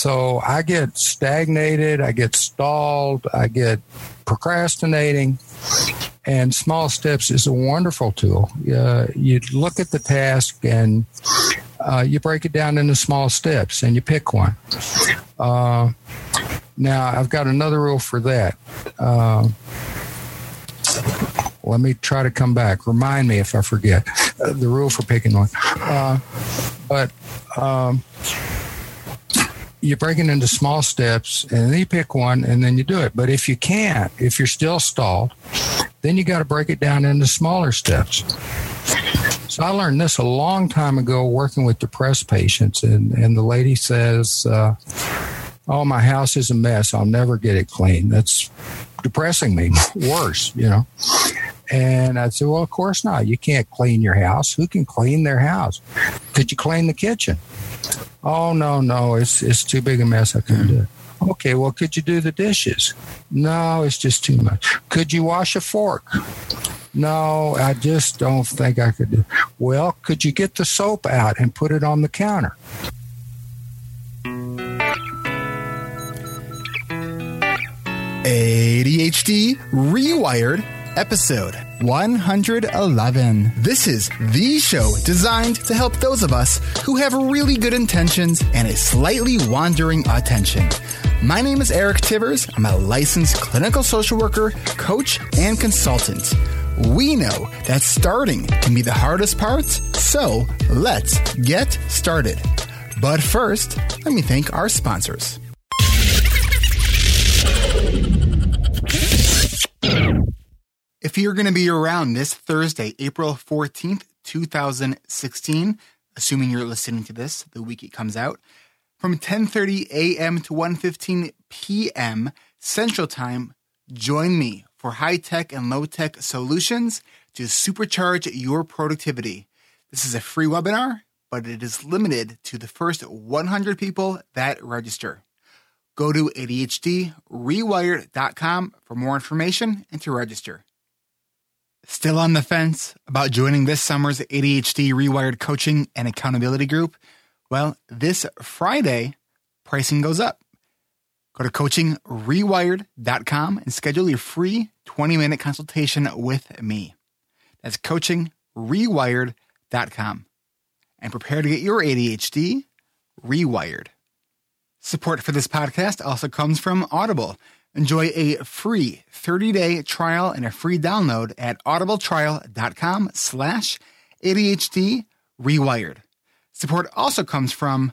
so I get stagnated, I get stalled, I get procrastinating. And small steps is a wonderful tool. Uh, you look at the task and uh, you break it down into small steps and you pick one. Uh, now, I've got another rule for that. Uh, let me try to come back. Remind me if I forget the rule for picking one. Uh, but um, you break it into small steps and then you pick one and then you do it. But if you can't, if you're still stalled, then you got to break it down into smaller steps. So I learned this a long time ago working with depressed patients, and, and the lady says, uh, "Oh, my house is a mess. I'll never get it clean." That's depressing me worse, you know. And I said, Well, of course not. You can't clean your house. Who can clean their house? Could you clean the kitchen? Oh, no, no. It's, it's too big a mess. I couldn't do it. Okay, well, could you do the dishes? No, it's just too much. Could you wash a fork? No, I just don't think I could do. Well, could you get the soap out and put it on the counter? ADHD Rewired episode 111. This is the show designed to help those of us who have really good intentions and a slightly wandering attention. My name is Eric Tivers. I'm a licensed clinical social worker, coach, and consultant. We know that starting can be the hardest part, so let's get started. But first, let me thank our sponsors. If you're going to be around this Thursday, April 14th, 2016, assuming you're listening to this the week it comes out, from 10:30 a.m. to 1:15 p.m. Central Time, join me for high-tech and low-tech solutions to supercharge your productivity. This is a free webinar, but it is limited to the first 100 people that register. Go to ADHDrewired.com for more information and to register. Still on the fence about joining this summer's ADHD Rewired coaching and accountability group? Well, this Friday, pricing goes up. Go to coachingrewired.com and schedule your free 20 minute consultation with me. That's coachingrewired.com. And prepare to get your ADHD rewired. Support for this podcast also comes from Audible. Enjoy a free 30-day trial and a free download at audibletrial.com slash ADHD rewired. Support also comes from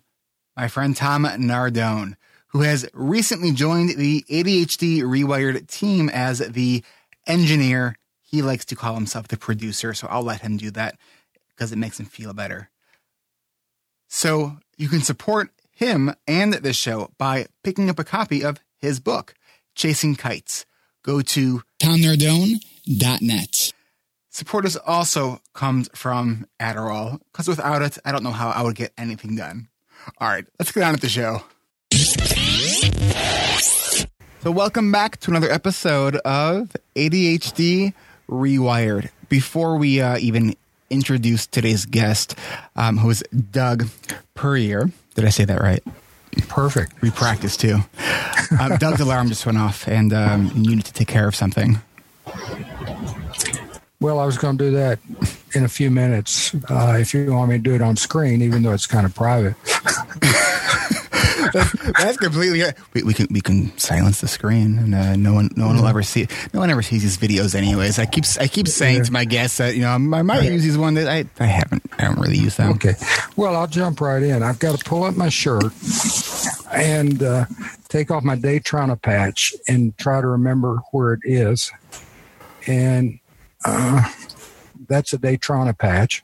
my friend Tom Nardone, who has recently joined the ADHD Rewired team as the engineer. He likes to call himself the producer, so I'll let him do that because it makes him feel better. So you can support him and the show by picking up a copy of his book, Chasing Kites. Go to tomnardone.net. Support us also comes from Adderall, because without it, I don't know how I would get anything done. All right, let's get on with the show. So, welcome back to another episode of ADHD Rewired. Before we uh, even introduce today's guest, um, who is Doug Puryear, did I say that right? Perfect. We practiced too. Uh, Doug's alarm just went off, and um, you need to take care of something. Well, I was going to do that in a few minutes. Uh, if you want me to do it on screen, even though it's kind of private. that's, that's, completely. We, we, can we can silence the screen, and uh, no one no one will ever see. No one ever sees these videos, anyways. I keep I keep saying to my guests that you know I might use these one that I I haven't I haven't really used them. Okay, well I'll jump right in. I've got to pull up my shirt and uh, take off my Daytrana patch and try to remember where it is, and uh, that's a Daytrana patch.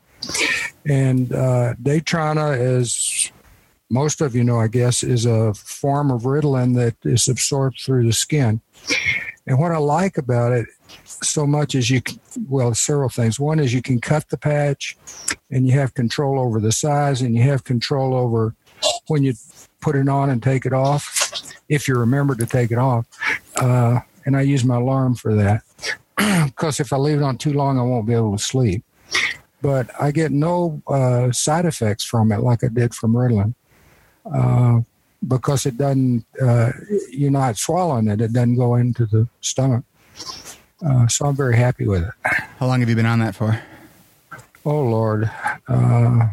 And uh, Daytrana is most of you know, I guess, is a form of Ritalin that is absorbed through the skin. And what I like about it so much is you can, well, several things. One is you can cut the patch and you have control over the size and you have control over when you put it on and take it off, if you remember to take it off. Uh, and I use my alarm for that because if I leave it on too long, I won't be able to sleep. But I get no uh, side effects from it like I did from Ritalin. Uh, because it doesn't. Uh, you're not swallowing it; it doesn't go into the stomach. Uh, so I'm very happy with it. How long have you been on that for? Oh Lord, uh,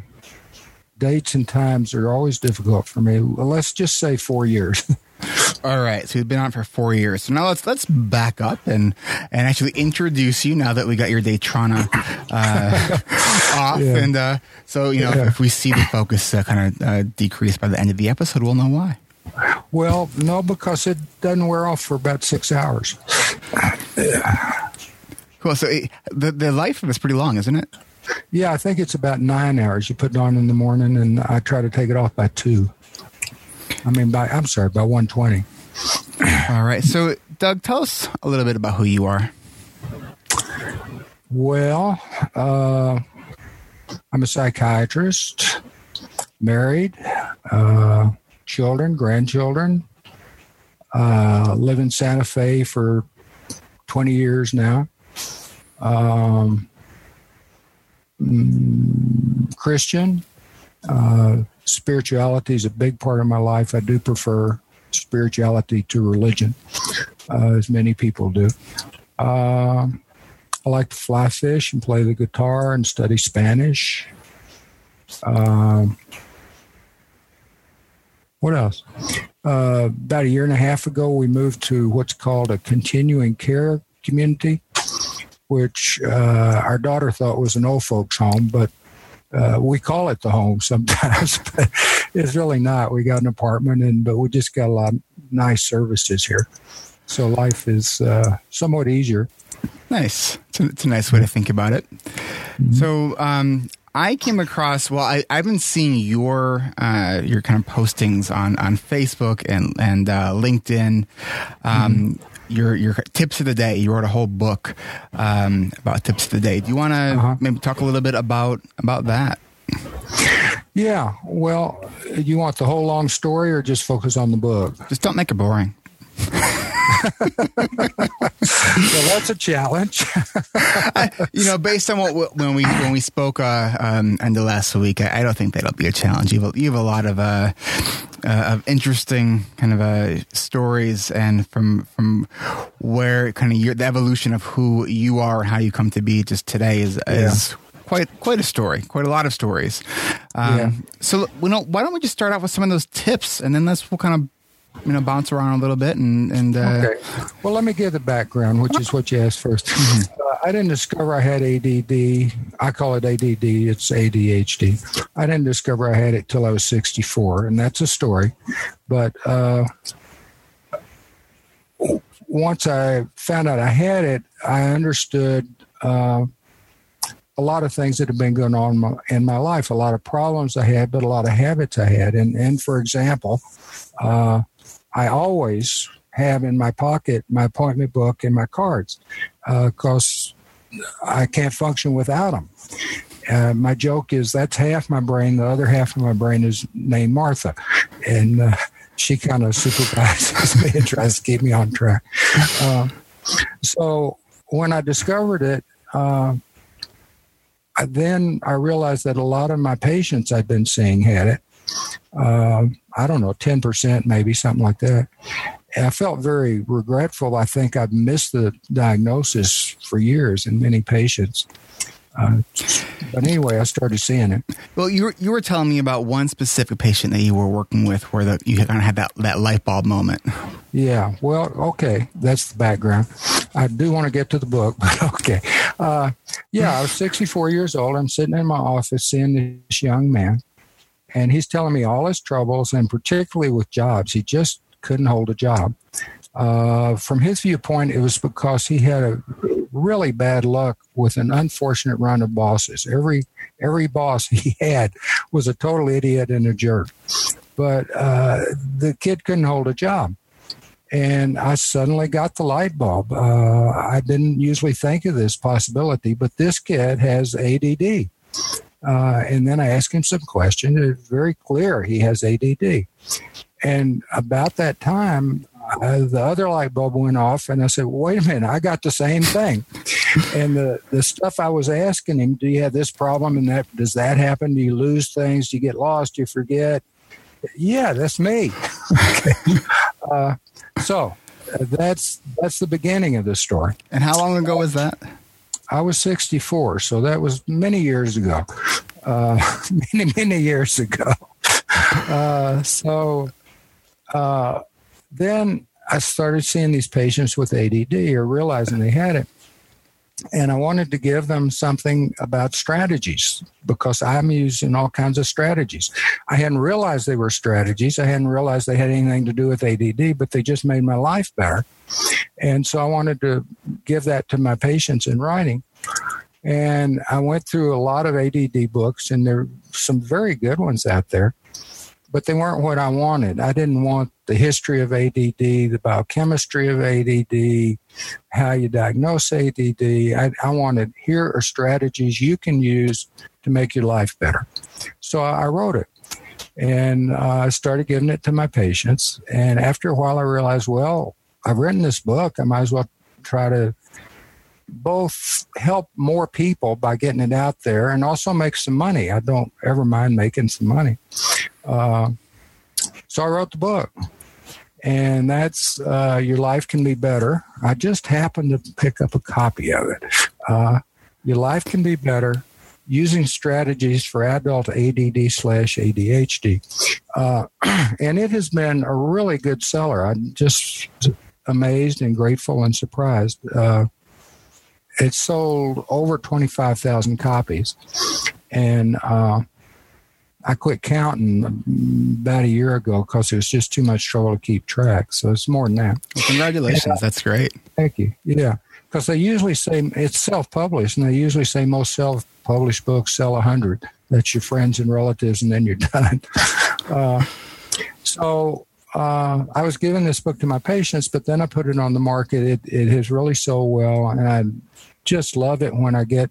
dates and times are always difficult for me. Let's just say four years. All right, so you've been on for four years. So now let's let's back up and and actually introduce you. Now that we got your Daytrana uh, off, yeah. and uh, so you know yeah. if we see the focus uh, kind of uh, decrease by the end of the episode, we'll know why. Well, no, because it doesn't wear off for about six hours. Cool. So it, the the life of it's pretty long, isn't it? Yeah, I think it's about nine hours. You put it on in the morning, and I try to take it off by two. I mean, by I'm sorry, by one twenty. All right. So, Doug, tell us a little bit about who you are. Well, uh, I'm a psychiatrist, married, uh, children, grandchildren. Uh, live in Santa Fe for 20 years now. Um, mm, Christian. Spirituality is a big part of my life. I do prefer spirituality to religion, uh, as many people do. Uh, I like to fly fish and play the guitar and study Spanish. Um, what else? Uh, about a year and a half ago, we moved to what's called a continuing care community, which uh, our daughter thought was an old folks' home, but uh, we call it the home sometimes, but it's really not. We got an apartment, and but we just got a lot of nice services here, so life is uh, somewhat easier. Nice. It's a, it's a, nice way to think about it. Mm-hmm. So, um, I came across well, I, I've been seeing your uh, your kind of postings on on Facebook and and uh, LinkedIn. Um, mm-hmm your your tips of the day. You wrote a whole book um, about tips of the day. Do you want to uh-huh. maybe talk a little bit about about that? Yeah. Well, you want the whole long story or just focus on the book? Just don't make it boring. well, that's a challenge. I, you know, based on what when we when we spoke uh, um, end of last week, I, I, don't think that'll be a challenge. You have, you have a lot of uh, uh, of interesting kind of uh, stories, and from from where kind of your, the evolution of who you are and how you come to be just today is yeah. is quite quite a story, quite a lot of stories. Um, yeah. So, you know, why don't we just start off with some of those tips, and then let's we'll kind of you know bounce around a little bit and and uh, okay. well let me give the background which is what you asked 1st mm-hmm. uh, i didn't discover i had add i call it add it's adhd i didn't discover i had it till i was 64 and that's a story but uh, once i found out i had it i understood uh, a lot of things that have been going on in my life, a lot of problems I had, but a lot of habits I had. And, and for example, uh, I always have in my pocket my appointment book and my cards because uh, I can't function without them. Uh, my joke is that's half my brain. The other half of my brain is named Martha, and uh, she kind of supervises me and tries to keep me on track. Uh, so when I discovered it, uh, then I realized that a lot of my patients I'd been seeing had it, uh, I don't know, 10% maybe, something like that. And I felt very regretful. I think I've missed the diagnosis for years in many patients. Uh, but anyway, I started seeing it. Well, you were, you were telling me about one specific patient that you were working with where the, you kind of had that, that light bulb moment. Yeah, well, okay, that's the background. I do want to get to the book, but okay. Uh, yeah, I was 64 years old. I'm sitting in my office seeing this young man and he's telling me all his troubles, and particularly with jobs. He just couldn't hold a job. Uh, from his viewpoint, it was because he had a really bad luck with an unfortunate run of bosses. Every every boss he had was a total idiot and a jerk. But uh, the kid couldn't hold a job. And I suddenly got the light bulb. Uh, I didn't usually think of this possibility, but this kid has ADD. Uh, and then I asked him some questions. It's very clear he has ADD. And about that time, uh, the other light bulb went off, and I said, "Wait a minute, I got the same thing." and the the stuff I was asking him, "Do you have this problem?" and that does that happen? Do you lose things? Do you get lost? Do you forget? Yeah, that's me. uh, so that's that's the beginning of the story. And how long ago was that? I was 64, so that was many years ago. Uh, many many years ago. Uh, so uh, then I started seeing these patients with ADD or realizing they had it. And I wanted to give them something about strategies because I'm using all kinds of strategies. I hadn't realized they were strategies. I hadn't realized they had anything to do with ADD, but they just made my life better. And so I wanted to give that to my patients in writing. And I went through a lot of ADD books, and there are some very good ones out there but they weren't what I wanted. I didn't want the history of ADD, the biochemistry of ADD, how you diagnose ADD. I, I wanted here are strategies you can use to make your life better. So I wrote it and I uh, started giving it to my patients. And after a while, I realized, well, I've written this book. I might as well try to both help more people by getting it out there and also make some money. I don't ever mind making some money. Uh, so I wrote the book, and that's uh, Your Life Can Be Better. I just happened to pick up a copy of it. Uh, Your Life Can Be Better using strategies for adult ADD slash ADHD. Uh, and it has been a really good seller. I'm just amazed and grateful and surprised. Uh, it sold over 25,000 copies. And uh, I quit counting about a year ago because it was just too much trouble to keep track. So it's more than that. Well, congratulations. Yeah. That's great. Thank you. Yeah. Because they usually say it's self published, and they usually say most self published books sell 100. That's your friends and relatives, and then you're done. Uh, so uh, I was giving this book to my patients, but then I put it on the market. It, it has really sold well, and I just love it when I get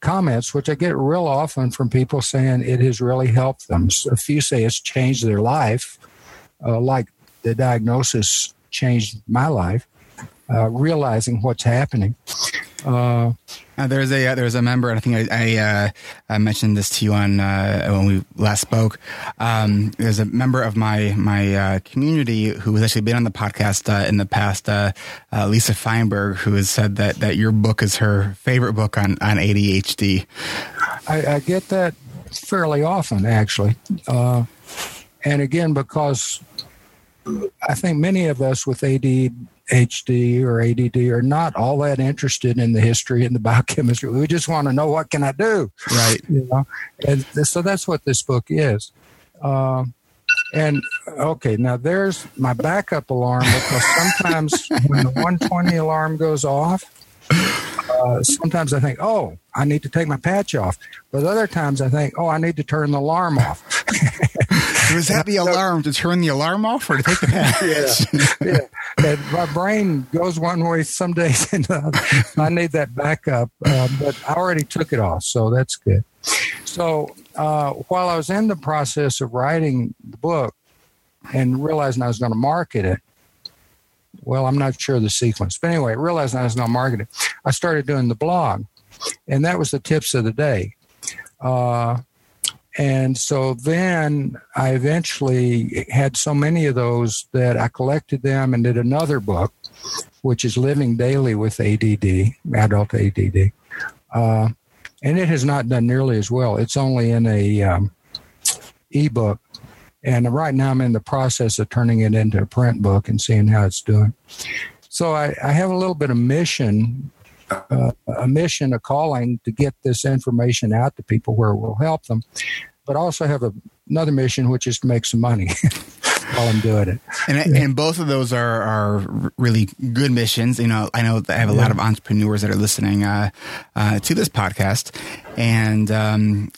comments, which I get real often from people saying it has really helped them. So a few say it's changed their life, uh, like the diagnosis changed my life, uh, realizing what's happening. Uh, uh, there's a uh, there's a member, and I think I, I, uh, I mentioned this to you on uh, when we last spoke. Um, there's a member of my my uh, community who has actually been on the podcast in the past, Lisa Feinberg, who has said that that your book is her favorite book on on ADHD. I, I get that fairly often, actually, and again because I think many of us with AD HD or ADD are not all that interested in the history and the biochemistry. We just want to know what can I do, right? You know, and so that's what this book is. Uh, and okay, now there's my backup alarm because sometimes when the 120 alarm goes off, uh, sometimes I think, oh, I need to take my patch off. But other times I think, oh, I need to turn the alarm off. Was that the alarm to turn the alarm off or to take the patch? yeah. yeah. And my brain goes one way some days and I need that backup. Uh, but I already took it off, so that's good. So uh, while I was in the process of writing the book and realizing I was going to market it, well, I'm not sure the sequence. But anyway, realizing I was going to market it, I started doing the blog. And that was the tips of the day. Uh, and so then I eventually had so many of those that I collected them and did another book, which is Living Daily with ADD, adult ADD. Uh, and it has not done nearly as well. It's only in a um, ebook, and right now I'm in the process of turning it into a print book and seeing how it's doing. So I, I have a little bit of mission uh, a mission, a calling to get this information out to people where it will help them, but also have a, another mission, which is to make some money. while I'm doing it. And, and both of those are, are really good missions. You know, I know I have a yeah. lot of entrepreneurs that are listening uh, uh, to this podcast. And um,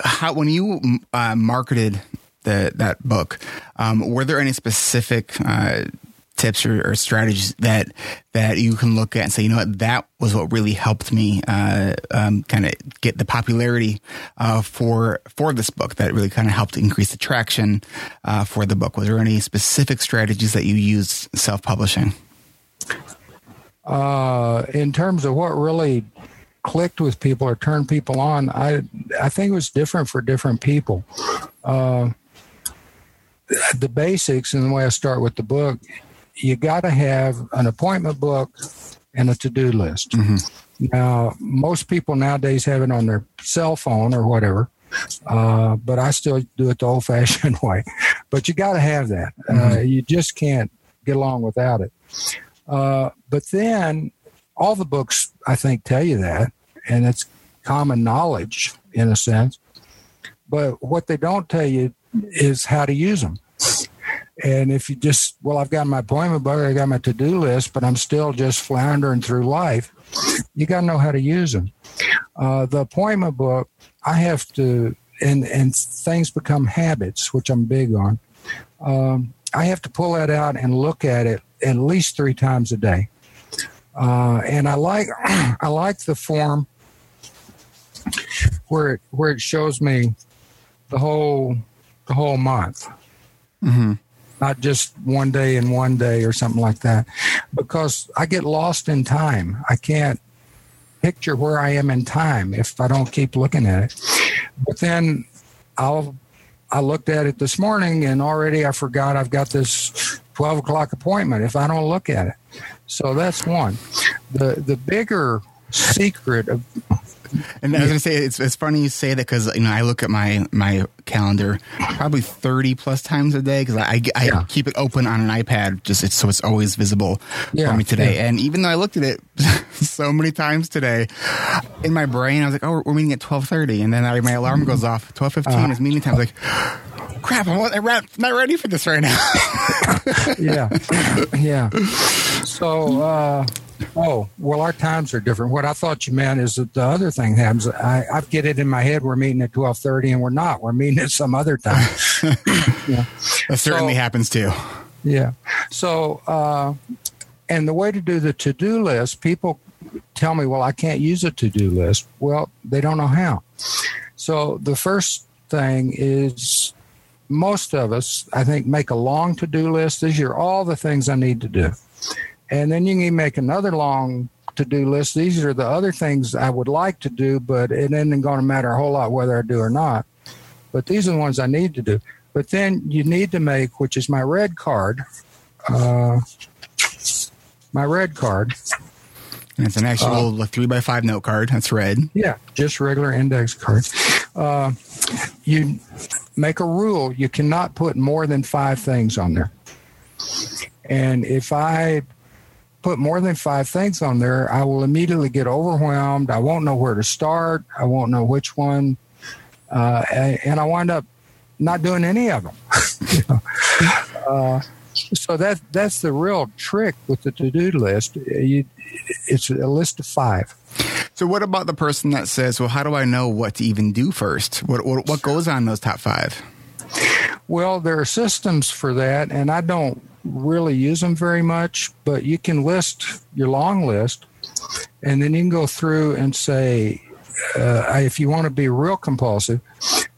how, when you uh, marketed the, that book, um, were there any specific uh, tips or, or, strategies that that you can look at and say, you know what, that was what really helped me uh, um, kind of get the popularity uh, for for this book. That really kind of helped increase the traction uh, for the book. Was there any specific strategies that you used self publishing? Uh, in terms of what really clicked with people or turned people on, I I think it was different for different people. Uh, the basics and the way I start with the book, you got to have an appointment book and a to do list. Mm-hmm. Now, most people nowadays have it on their cell phone or whatever, uh, but I still do it the old fashioned way. But you got to have that. Uh, mm-hmm. Uh, you just can't get along without it. Uh, but then all the books, I think, tell you that, and it's common knowledge in a sense. But what they don't tell you is how to use them. And if you just, well, I've got my appointment book, I got my to do list, but I'm still just floundering through life, you got to know how to use them. Uh, the appointment book, I have to, and, and things become habits, which I'm big on. Um, I have to pull that out and look at it at least three times a day. Uh, and I like I like the form where it where it shows me the whole the whole month. Mm-hmm. Not just one day and one day or something like that, because I get lost in time. I can't picture where I am in time if I don't keep looking at it. But then I'll I looked at it this morning and already I forgot I've got this 12 o'clock appointment if I don't look at it. So that's one. The the bigger secret of and I was gonna say it's it's funny you say that because you know I look at my my calendar probably thirty plus times a day because I I yeah. keep it open on an iPad just it's, so it's always visible yeah, for me today. Yeah. And even though I looked at it so many times today, in my brain I was like, oh, we're meeting at twelve thirty, and then I, my alarm goes off twelve fifteen uh, is meeting time. I was like, crap, I'm not ready for this right now. yeah, yeah. So. uh Oh, well, our times are different. What I thought you meant is that the other thing happens. I, I get it in my head. We're meeting at twelve thirty, and we're not. We're meeting at some other time. yeah. That certainly so, happens too. Yeah. So, uh, and the way to do the to-do list, people tell me, "Well, I can't use a to-do list." Well, they don't know how. So the first thing is most of us, I think, make a long to-do list. These are all the things I need to do. And then you can make another long to do list. These are the other things I would like to do, but it isn't going to matter a whole lot whether I do or not. But these are the ones I need to do. But then you need to make, which is my red card, uh, my red card. And it's an actual uh, three by five note card. That's red. Yeah, just regular index card. Uh, you make a rule: you cannot put more than five things on there. And if I put more than five things on there, I will immediately get overwhelmed. I won't know where to start. I won't know which one. Uh, and I wind up not doing any of them. uh, so that that's the real trick with the to-do list. You, it's a list of five. So what about the person that says, "Well, how do I know what to even do first? What what, what goes on those top five? Well, there are systems for that, and I don't really use them very much, but you can list your long list and then you can go through and say, uh, if you want to be real compulsive,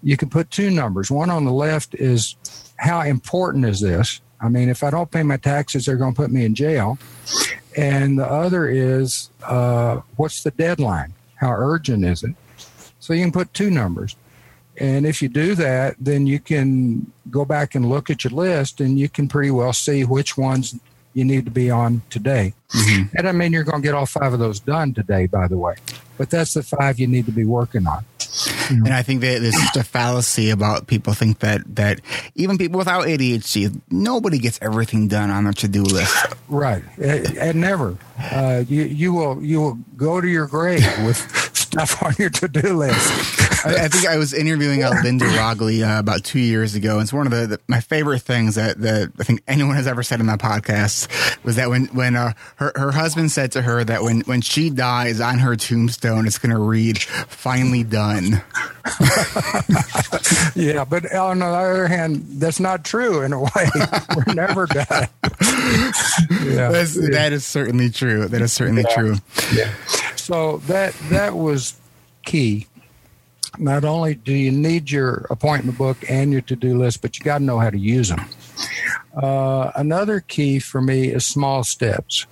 you can put two numbers. One on the left is how important is this? I mean, if I don't pay my taxes, they're going to put me in jail. And the other is uh, what's the deadline? How urgent is it? So you can put two numbers. And if you do that, then you can go back and look at your list and you can pretty well see which ones you need to be on today. Mm-hmm. And I mean, you're going to get all five of those done today, by the way. But that's the five you need to be working on. And I think that there's just a fallacy about people think that that even people without ADHD, nobody gets everything done on their to do list. Right, and never. Uh, you you will you will go to your grave with stuff on your to do list. I, I, think I was interviewing uh, Linda Roggli uh, about two years ago. And it's one of the, the, my favorite things that, that I think anyone has ever said in that podcast was that when when uh, her her husband said to her that when when she dies on her tombstone, it's going to read "finally done." yeah, but on the other hand, that's not true in a way. We're never done. yeah. That is certainly true. That is certainly yeah. true. Yeah. So that that was key not only do you need your appointment book and your to do list, but you got to know how to use them. Uh, another key for me is small steps.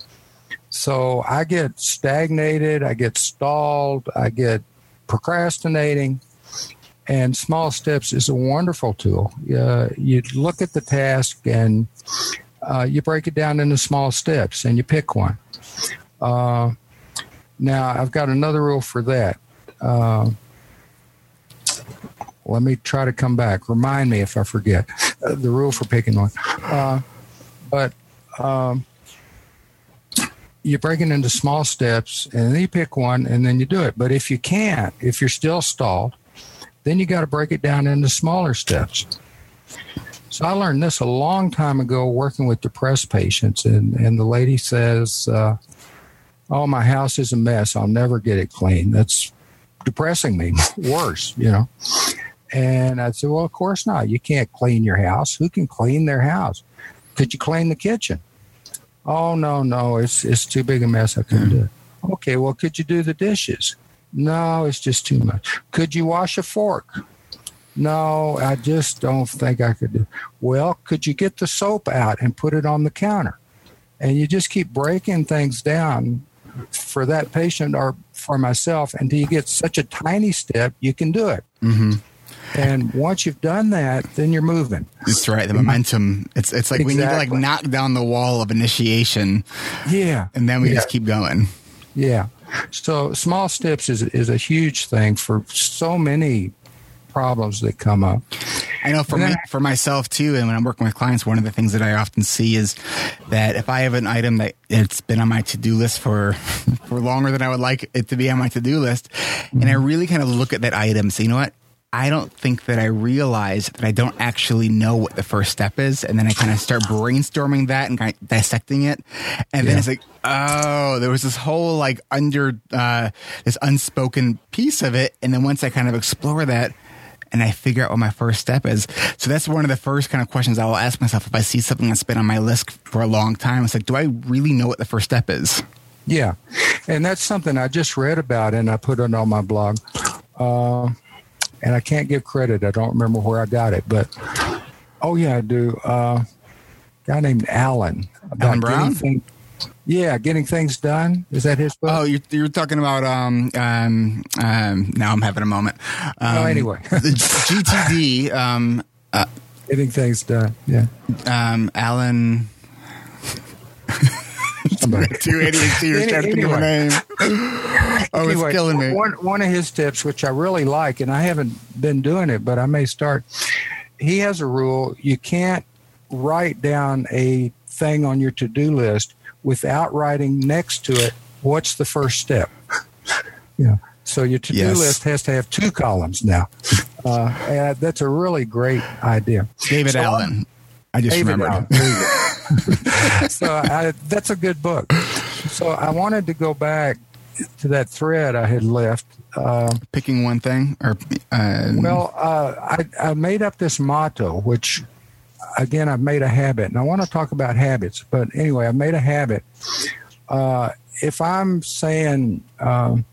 So I get stagnated, I get stalled, I get procrastinating. And small steps is a wonderful tool. Uh, you look at the task and uh, you break it down into small steps and you pick one. Uh, now, I've got another rule for that. Uh, let me try to come back. Remind me if I forget uh, the rule for picking one. Uh, but um, you break it into small steps and then you pick one and then you do it. But if you can't, if you're still stalled, then you got to break it down into smaller steps. So I learned this a long time ago working with depressed patients, and, and the lady says, uh, "Oh, my house is a mess. I'll never get it clean. That's depressing me worse, you know." And I said, "Well, of course not. You can't clean your house. Who can clean their house? Could you clean the kitchen?" Oh no, no, it's it's too big a mess. I couldn't do it. Okay, well, could you do the dishes? No, it's just too much. Could you wash a fork? No, I just don't think I could do. Well, could you get the soap out and put it on the counter? And you just keep breaking things down for that patient or for myself until you get such a tiny step you can do it. Mm-hmm. And once you've done that, then you're moving. That's right. The momentum. It's it's like we need to like knock down the wall of initiation, Yeah. and then we Yeah. just keep going. Yeah. So small steps is is a huge thing for so many problems that come up. I know for me, for myself too, and when I'm working with clients, one of the things that I often see is that if I have an item that it's been on my to do list for for longer than I would like it to be on my to do list, and I Mm-hmm. really kind of look at that item, and say, you know what. I don't think that I realize that I don't actually know what the first step is. And then I kind of start brainstorming that and kind of dissecting it. And then it's like, oh, there was this whole like under, uh, this unspoken piece of it. And then once I kind of explore that, and I figure out what my first step is. So that's one of the first kind of questions I will ask myself if I see something that's been on my list for a long time. It's like, do I really know what the first step is? Yeah, and that's something I just read about and I put it on my blog. Uh, and I can't give credit; I don't remember where I got it, but oh yeah, I do. Uh, guy named Alan. Alan Brown? getting thing- yeah, getting things done. Is that his book? Oh, you're, you're talking about, um, um, um, now I'm having a moment. Um, Oh, anyway. the GTD, um, getting things done. Yeah. um, Alan. two idiots here Any- trying to think of a anyway. name. Oh, it's killing me. One one of his tips, which I really like, and I haven't been doing it, but I may start. He has a rule: you can't write down a thing on your to-do list without writing next to it what's the first step. yeah. So your to-do Yes. list has to have two columns now. Uh, and that's a really great idea. David So- Allen. I just David remembered. Allen. There you go. so I, that's a good book. So I wanted to go back to that thread I had left. Uh, Picking one thing or, uh, well, uh, I, I made up this motto, which again I've made a habit, and I want to talk about habits. But anyway, I've made a habit. Uh, if I'm saying, um,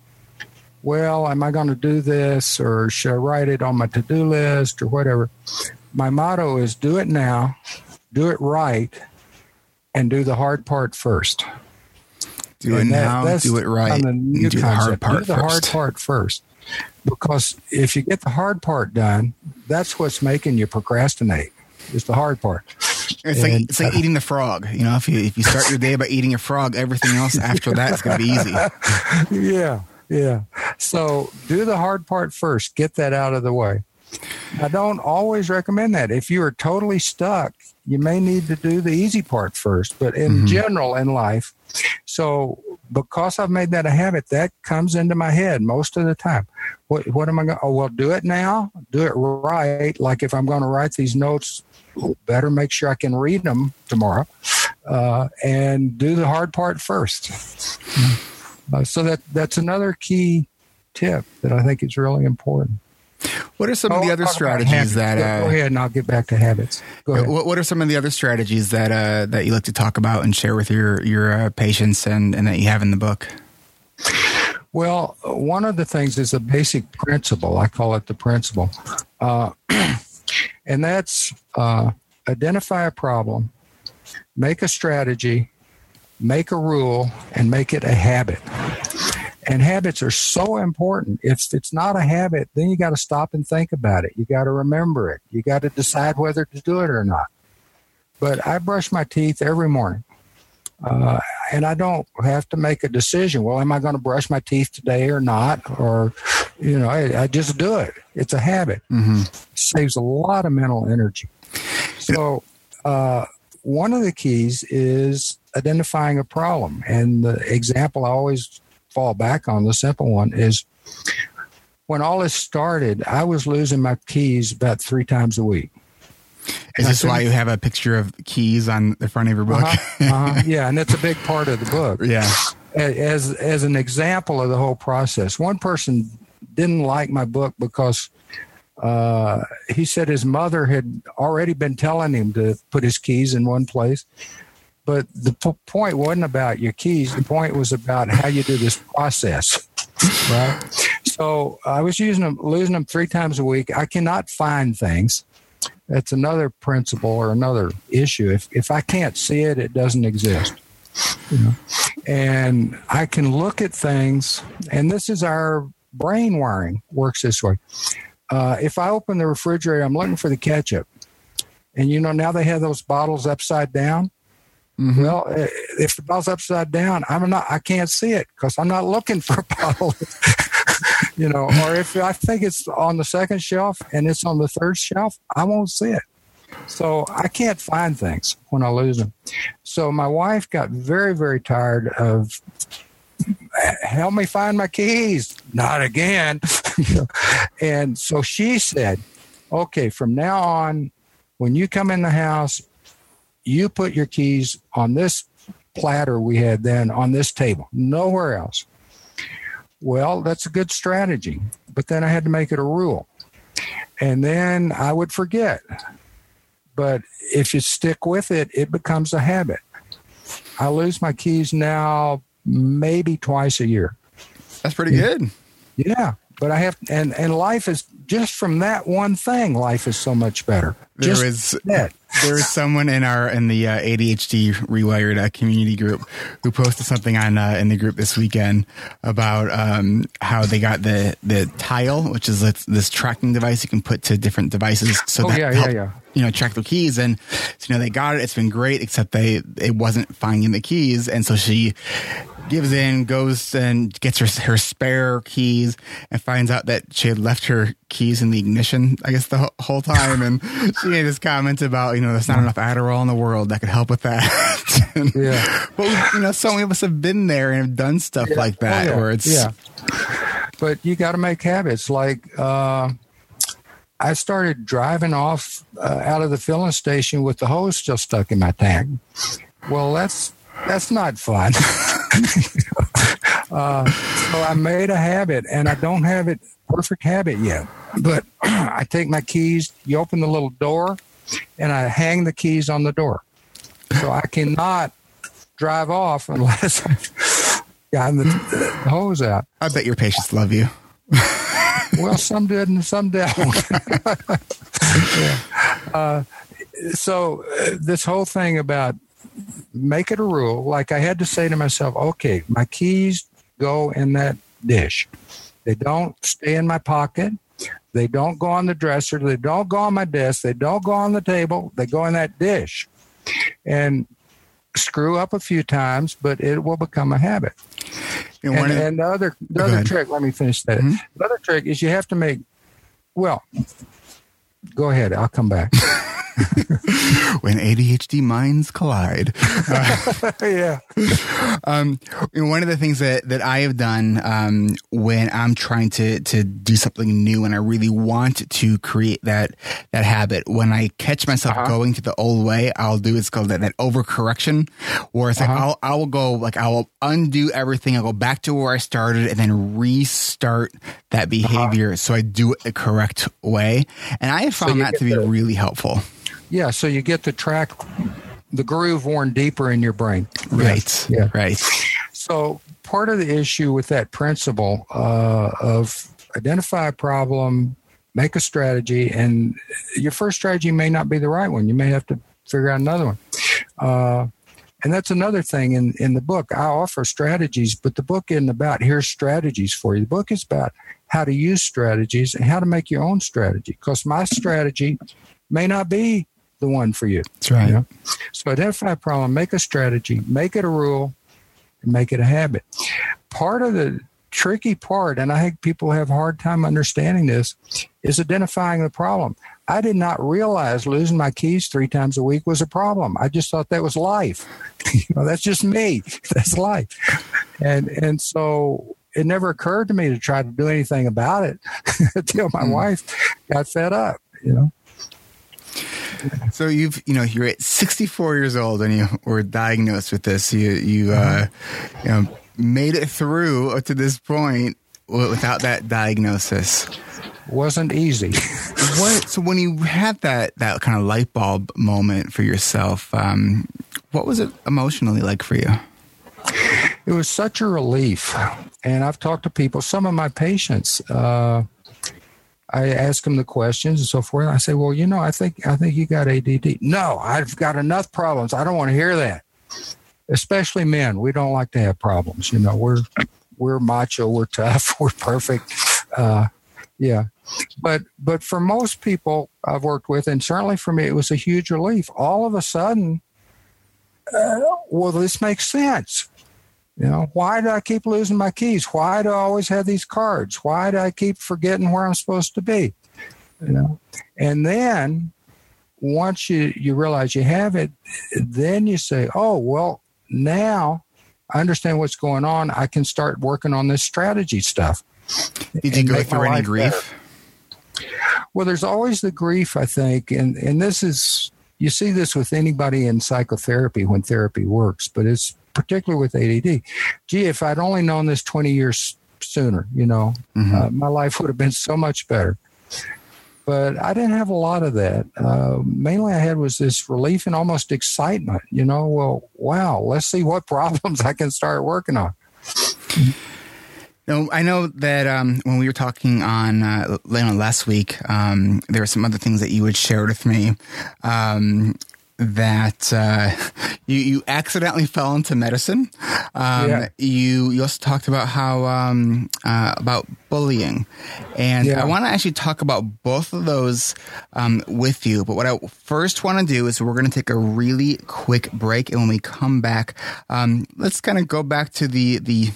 "Well, am I going to do this, or should I write it on my to-do list, or whatever?" My motto is: do it now, do it right, and do the hard part first. do it And that- now, that's do it right, kind of new do the hard concept. part Do the first. hard part first. Because if you get the hard part done, that's what's making you procrastinate. It's the hard part. It's like And- it's like eating the frog. You know, if you if you start your day by eating a frog, everything else after that is going to be easy. yeah, yeah. So do the hard part first. Get that out of the way. I don't always recommend that. If you are totally stuck, you may need to do the easy part first. But in Mhm. general, in life, so because I've made that a habit, that comes into my head most of the time. What, what am I going? To? Oh, well, do it now. Do it right. Like if I'm going to write these notes, better make sure I can read them tomorrow, uh, and do the hard part first. Uh, so that that's another key tip that I think is really important. What are some of Oh, the other strategies that? Uh, go ahead, and I'll get back to habits. Go ahead. What, what are some of the other strategies that uh, that you like to talk about and share with your your uh, patients and, and that you have in the book? Well, one of the things is a basic principle. I call it the principle, uh, and that's uh, identify a problem, make a strategy, make a rule, and make it a habit. And habits are so important. If it's not a habit, then you got to stop and think about it. You got to remember it. You got to decide whether to do it or not. But I brush my teeth every morning. Uh, and I don't have to make a decision. Well, am I going to brush my teeth today or not? Or, you know, I, I just do it. It's a habit. Mm-hmm. Saves a lot of mental energy. So, uh, one of the keys is identifying a problem. And the example I always fall back on, the simple one, is when all this started, I was losing my keys about three times a week. Is this why you have a picture of keys on the front of your book? Uh-huh, uh-huh, yeah, and it's a big part of the book. Yeah. As as an example of the whole process, one person didn't like my book because uh, he said his mother had already been telling him to put his keys in one place. But the p- point wasn't about your keys. The point was about how you do this process, right? So I was using them, losing them three times a week. I cannot find things that's another principle or another issue. If if I can't see it, it doesn't exist. You know? And I can look at things, and this is our brain wiring works this way. Uh, if I open the refrigerator, I'm looking for the ketchup, and you know now they have those bottles upside down. Mm-hmm. Well, if the bottle's upside down, I'm not. I can't see it because I'm not looking for a bottle. you know, or if I think it's on the second shelf and it's on the third shelf, I won't see it. So I can't find things when I lose them. So my wife got very, very tired of help me find my keys. Not again. and so she said, okay, from now on, when you come in the house, you put your keys on this platter we had then on this table, nowhere else. Well, that's a good strategy. But then I had to make it a rule. And then I would forget. But if you stick with it, it becomes a habit. I lose my keys now maybe twice a year. That's pretty good. Yeah. But I have, and, and life is just from that one thing, life is so much better. There just is that there was someone in our in the uh, ADHD Rewired uh, community group who posted something on uh, in the group this weekend about um, how they got the the tile, which is this, this, tracking device you can put to different devices, so oh, that yeah, help, yeah, yeah. you know track the keys. And so, you know they got it. It's been great, except they it wasn't finding the keys, and so she gives in, goes and gets her her spare keys, and finds out that she had left her keys in the ignition. I guess the whole time, and she made this comment about you know there's not enough Adderall in the world that could help with that. and, yeah, but you know so many of us have been there and have done stuff yeah. like that, oh, yeah. where it's yeah. But you got to make habits like. Uh, I started driving off uh, out of the filling station with the hose still stuck in my tank. Well, that's that's not fun. uh, so I made a habit, and I don't have it perfect habit yet. But I take my keys, you open the little door, and I hang the keys on the door. So I cannot drive off unless I've gotten the, the hose out. I bet your patients love you. well, some did and some don't. yeah. uh, so uh, this whole thing about make it a rule. Like I had to say to myself, okay, my keys go in that dish. They don't stay in my pocket. They don't go on the dresser. They don't go on my desk. They don't go on the table. They go in that dish. And screw up a few times, but it will become a habit. And, and, and the other the other trick, let me finish that. Mm-hmm. The other trick is you have to make well, go ahead, I'll come back. when ADHD minds collide. Uh, yeah. Um, one of the things that, that I have done um, when I'm trying to to do something new and I really want to create that that habit, when I catch myself uh-huh. going to the old way, I'll do it's called that, that overcorrection, where it's uh-huh. like I'll I will go like I will undo everything, I'll go back to where I started, and then restart that uh-huh. behavior uh-huh. so I do it the correct way. And I have found so that to be the- really helpful. Yeah, so you get the track, the groove worn deeper in your brain. Right. Yes. Yeah. Right. So part of the issue with that principle uh, of identify a problem, make a strategy, and your first strategy may not be the right one. You may have to figure out another one. Uh, and that's another thing in, in the book. I offer strategies, but the book isn't about here's strategies for you. The book is about how to use strategies and how to make your own strategy. Because my strategy may not be the one for you. That's right. You know? So identify a problem, make a strategy, make it a rule, and make it a habit. Part of the tricky part, and I think people have a hard time understanding this, is identifying the problem. I did not realize losing my keys three times a week was a problem. I just thought that was life. you know, that's just me. That's life. And and so it never occurred to me to try to do anything about it until my mm. wife got fed up, you know. So you've you know you're at 64 years old and you were diagnosed with this. You you uh, you know made it through to this point without that diagnosis. Wasn't easy. what? So when you had that that kind of light bulb moment for yourself, um, what was it emotionally like for you? It was such a relief, and I've talked to people. Some of my patients. Uh, I ask them the questions and so forth. I say, well, you know, I think I think you got ADD. No, I've got enough problems. I don't want to hear that. Especially men, we don't like to have problems. You know, we're we're macho, we're tough, we're perfect. Uh, yeah, but but for most people I've worked with, and certainly for me, it was a huge relief. All of a sudden, uh, well, this makes sense. You know, why do I keep losing my keys? Why do I always have these cards? Why do I keep forgetting where I'm supposed to be? You know, and then once you, you realize you have it, then you say, oh, well, now I understand what's going on. I can start working on this strategy stuff. Did you go through any grief? Better. Well, there's always the grief, I think, and and this is you see this with anybody in psychotherapy when therapy works, but it's particularly with ADD. Gee, if I'd only known this 20 years sooner, you know, mm-hmm. uh, my life would have been so much better. But I didn't have a lot of that. Uh, mainly, I had was this relief and almost excitement. You know, well, wow, let's see what problems I can start working on. No, I know that um, when we were talking on uh, last week, um, there were some other things that you had shared with me. Um, that uh, you you accidentally fell into medicine. Um, yeah. You you also talked about how um, uh, about bullying, and yeah. I want to actually talk about both of those um, with you. But what I first want to do is we're going to take a really quick break, and when we come back, um, let's kind of go back to the the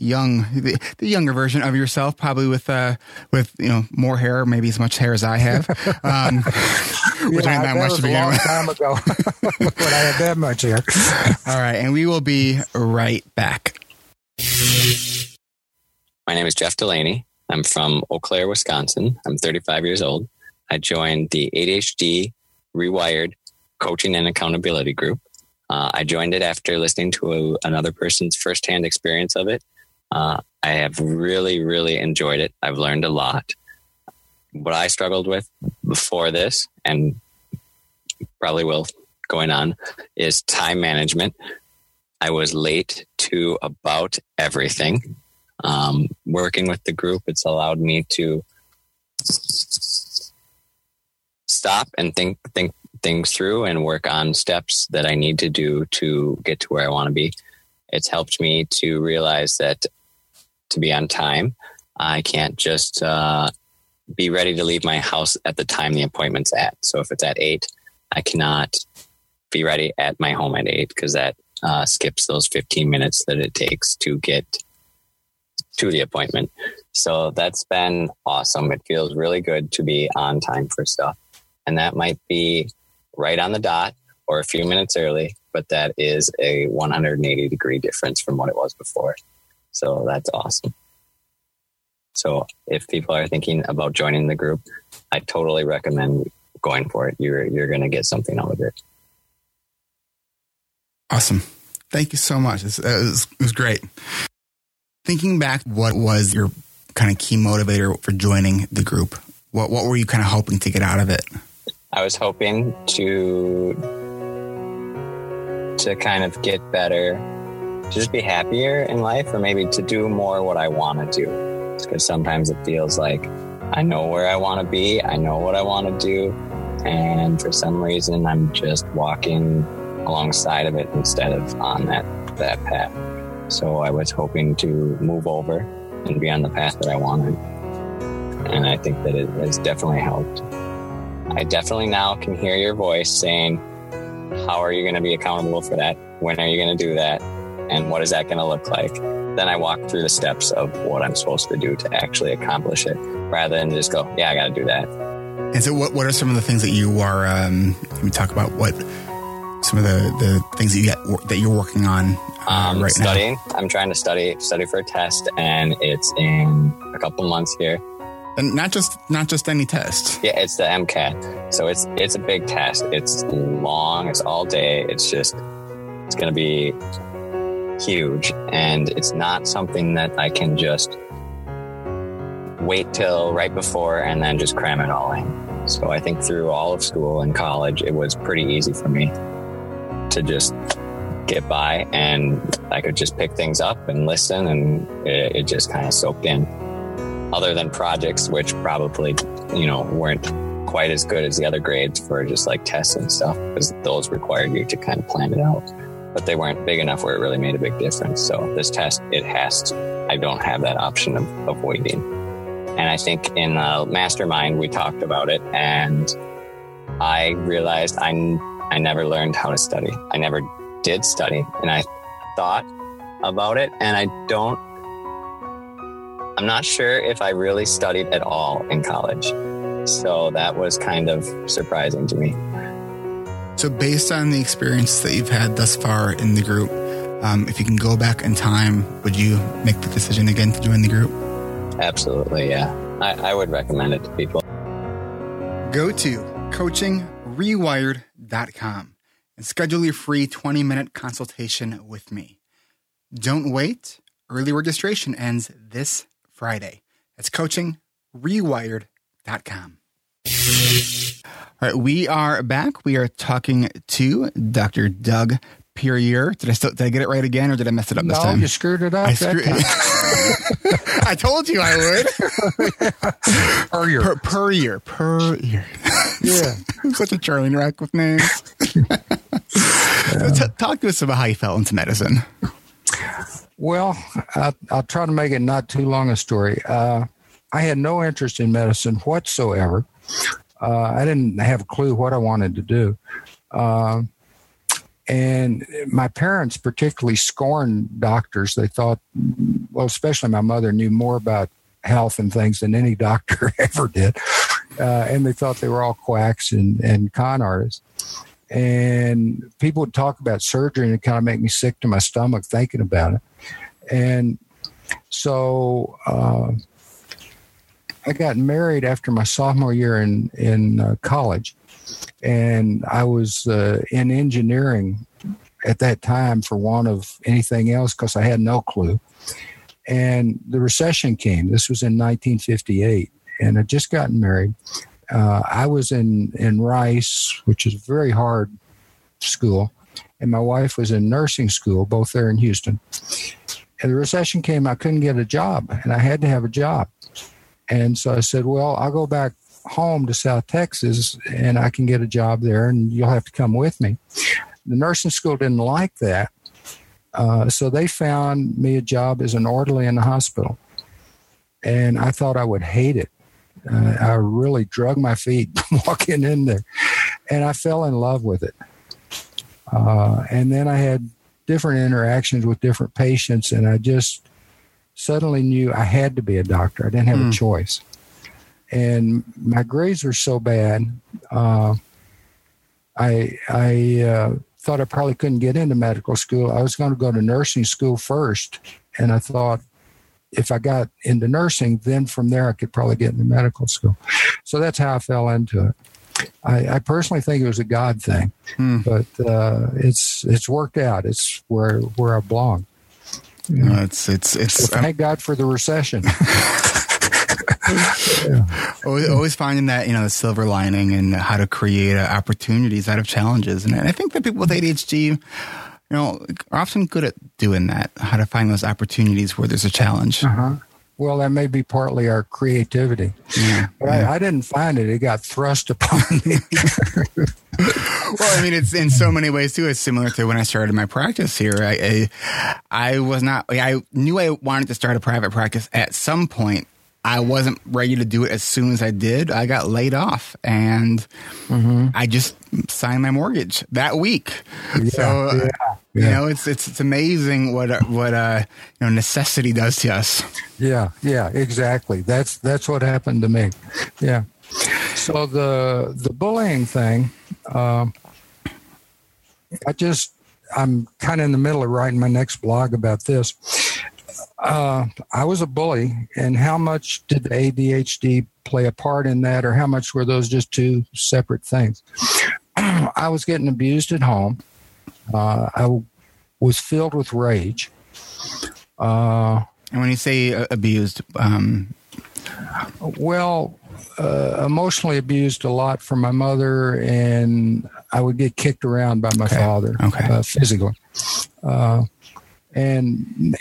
young the, the, younger version of yourself, probably with uh, with you know more hair, maybe as much hair as I have. Um, which yeah, ain't that much to begin with. Time ago. when I had that much hair. All right, and we will be right back. My name is Jeff Delaney. I'm from Eau Claire, Wisconsin. I'm 35 years old. I joined the ADHD Rewired Coaching and Accountability Group. Uh, I joined it after listening to a, another person's firsthand experience of it. Uh, I have really, really enjoyed it. I've learned a lot. What I struggled with before this, and probably will going on is time management. I was late to about everything. Um, working with the group, it's allowed me to stop and think think things through and work on steps that I need to do to get to where I want to be. It's helped me to realize that to be on time, I can't just uh, be ready to leave my house at the time the appointment's at. So if it's at eight, I cannot be ready at my home at eight because that uh, skips those 15 minutes that it takes to get to the appointment. So that's been awesome. It feels really good to be on time for stuff. And that might be right on the dot or a few minutes early, but that is a 180 degree difference from what it was before. So that's awesome. So if people are thinking about joining the group, I totally recommend going for it. You're you're going to get something out of it. Awesome. Thank you so much. It was, it was great. Thinking back, what was your kind of key motivator for joining the group? What what were you kind of hoping to get out of it? I was hoping to to kind of get better, just be happier in life, or maybe to do more what I want to do. Because sometimes it feels like I know where I want to be, I know what I want to do, and for some reason I'm just walking alongside of it instead of on that that path. So I was hoping to move over and be on the path that I wanted, and I think that it has definitely helped. I definitely now can hear your voice saying, "How are you going to be accountable for that? When are you going to do that? And what is that going to look like?" Then I walk through the steps of what I'm supposed to do to actually accomplish it, rather than just go, "Yeah, I got to do that." And so, what what are some of the things that you are? Um, we talk about what some of the, the things that you get that you're working on uh, Um, right studying. I'm trying to study study for a test, and it's in a couple months here. and not just not just any test. Yeah, it's the MCAT. So it's it's a big test. It's long. It's all day. It's just it's going to be huge, and it's not something that I can just wait till right before and then just cram it all in. So I think through all of school and college, it was pretty easy for me to just get by, and I could just pick things up and listen, and it, it just kind of soaked in other than projects, which probably, you know, weren't quite as good as the other grades for just like tests and stuff, because those required you to kind of plan it out. But they weren't big enough where it really made a big difference. So this test, it has to, I don't have that option of, of waiting. And I think in uh, Mastermind, we talked about it, and I realized I, I never learned how to study. I never did study, and I thought about it, and I don't I'm not sure if I really studied at all in college. So that was kind of surprising to me. So, based on the experience that you've had thus far in the group, um, if you can go back in time, would you make the decision again to join the group? Absolutely, yeah. I, I would recommend it to people. Go to coachingrewired.com and schedule your free 20 minute consultation with me. Don't wait. Early registration ends this Friday. That's coachingrewired.com. All right, we are back. We are talking to Dr. Doug Purier. Did I still, did I get it right again, or did I mess it up this No, time? you screwed it up. I, screw- I told you I would. Your- Per, per year, per year. yeah. Such a Charlie Rack with names. So t- talk to us about how you fell into medicine. Well, I, I'll try to make it not too long a story. Uh, I had no interest in medicine whatsoever. Uh, I didn't have a clue what I wanted to do. Um and my parents particularly scorned doctors. They thought, well, especially my mother knew more about health and things than any doctor ever did. Uh, and they thought they were all quacks and, and con artists. And people would talk about surgery and it kind of make me sick to my stomach thinking about it. And so uh, I got married after my sophomore year in, in uh, college. And I was uh, in engineering at that time for want of anything else because I had no clue. And the recession came. This was in 1958. And I'd just gotten married. Uh, I was in, in Rice, which is a very hard school, and my wife was in nursing school, both there in Houston. And the recession came, I couldn't get a job, and I had to have a job. And so I said, Well, I'll go back home to South Texas and I can get a job there, and you'll have to come with me. The nursing school didn't like that. Uh, so they found me a job as an orderly in the hospital. And I thought I would hate it. Uh, I really drug my feet walking in there. And I fell in love with it. Uh, and then I had different interactions with different patients, and I just suddenly knew I had to be a doctor. I didn't have a choice. And my grades were so bad, uh, I I uh, thought I probably couldn't get into medical school. I was going to go to nursing school first, and I thought if I got into nursing, then from there I could probably get into medical school. So that's how I fell into it. I, I personally think it was a God thing, Hmm. but uh, it's it's worked out. It's where where I belong. Know, it's it's So it's thank God for the recession. always, always finding that you know the silver lining and how to create uh, opportunities out of challenges. And I think that people with ADHD, you know, are often good at doing that. How to find those opportunities where there's a challenge. Uh-huh. Well, that may be partly our creativity. Yeah, But. I, I didn't find it. It got thrust upon me. well, I mean, it's in so many ways too. It's similar to when I started my practice here. I, I, I was not. I knew I wanted to start a private practice at some point. I wasn't ready to do it as soon as I did. I got laid off, and I just signed my mortgage that week. so, uh, yeah, you know, it's it's it's amazing what uh, what uh, you know necessity does to us. Yeah, yeah, exactly. That's that's what happened to me. Yeah. So the the bullying thing, um, I just I'm kind of in the middle of writing my next blog about this. Uh, I was a bully, and how much did the ADHD play a part in that, or how much were those just two separate things? I was getting abused at home. Uh, I w- was filled with rage. Uh, And when you say uh, abused, um, Well, uh, emotionally abused a lot from my mother, and I would get kicked around by my Okay. father Okay. uh, physically. Uh, and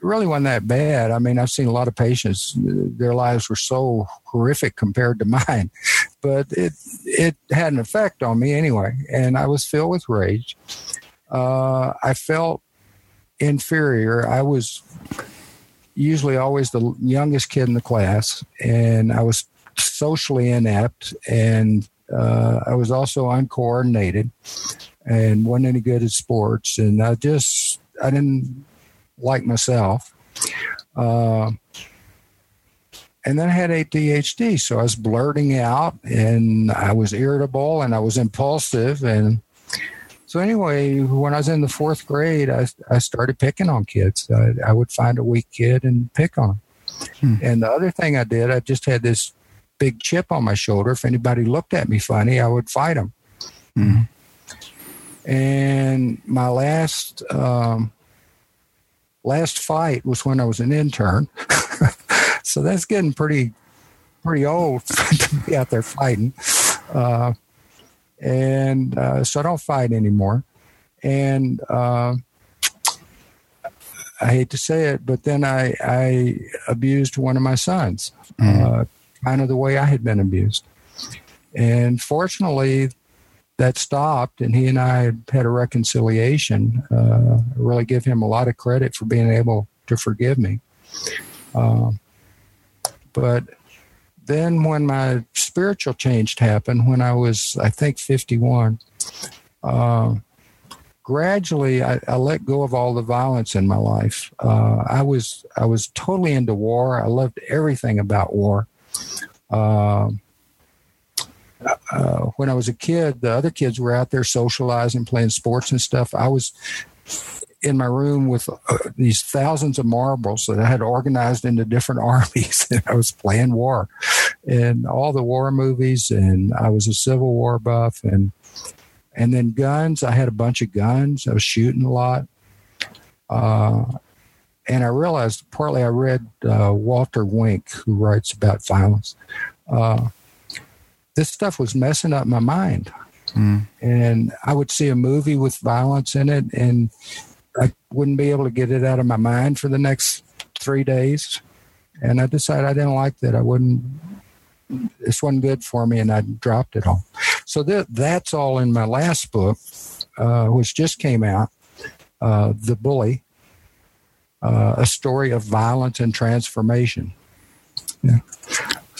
really wasn't that bad. I mean, I've seen a lot of patients; their lives were so horrific compared to mine, but it it had an effect on me anyway. And I was filled with rage. Uh, I felt inferior. I was usually always the youngest kid in the class, and I was socially inept, and uh, I was also uncoordinated, and wasn't any good at sports, and I just I didn't like myself. Uh, and then I had ADHD, so I was blurting out, and I was irritable, and I was impulsive, and so anyway, when I was in the fourth grade, I, I started picking on kids. I, I would find a weak kid and pick on them. And the other thing I did, I just had this big chip on my shoulder. If anybody looked at me funny, I would fight them. Mhm. And my last um, last fight was when I was an intern. so that's getting pretty pretty old to be out there fighting. Uh, and uh, so I don't fight anymore. And uh, I hate to say it, but then I, I abused one of my sons, uh, kind of the way I had been abused. And fortunately, that stopped, and he and I had a reconciliation. Uh, I really give him a lot of credit for being able to forgive me. Um, but then when my spiritual change happened when i was i think 51 uh, gradually I, I let go of all the violence in my life uh, i was i was totally into war i loved everything about war Um uh, when i was a kid the other kids were out there socializing playing sports and stuff i was in my room with uh, these thousands of marbles that I had organized into different armies, and I was playing war, and all the war movies, and I was a Civil War buff, and and then guns. I had a bunch of guns. I was shooting a lot, uh, and I realized partly I read uh, Walter Wink, who writes about violence. Uh, this stuff was messing up my mind and I would see a movie with violence in it, and I wouldn't be able to get it out of my mind for the next three days. And I decided I didn't like that. I wouldn't. This wasn't good for me, and I dropped it all. So that that's all in my last book, uh, which just came out, uh, "The Bully," uh, a story of violence and transformation. Yeah.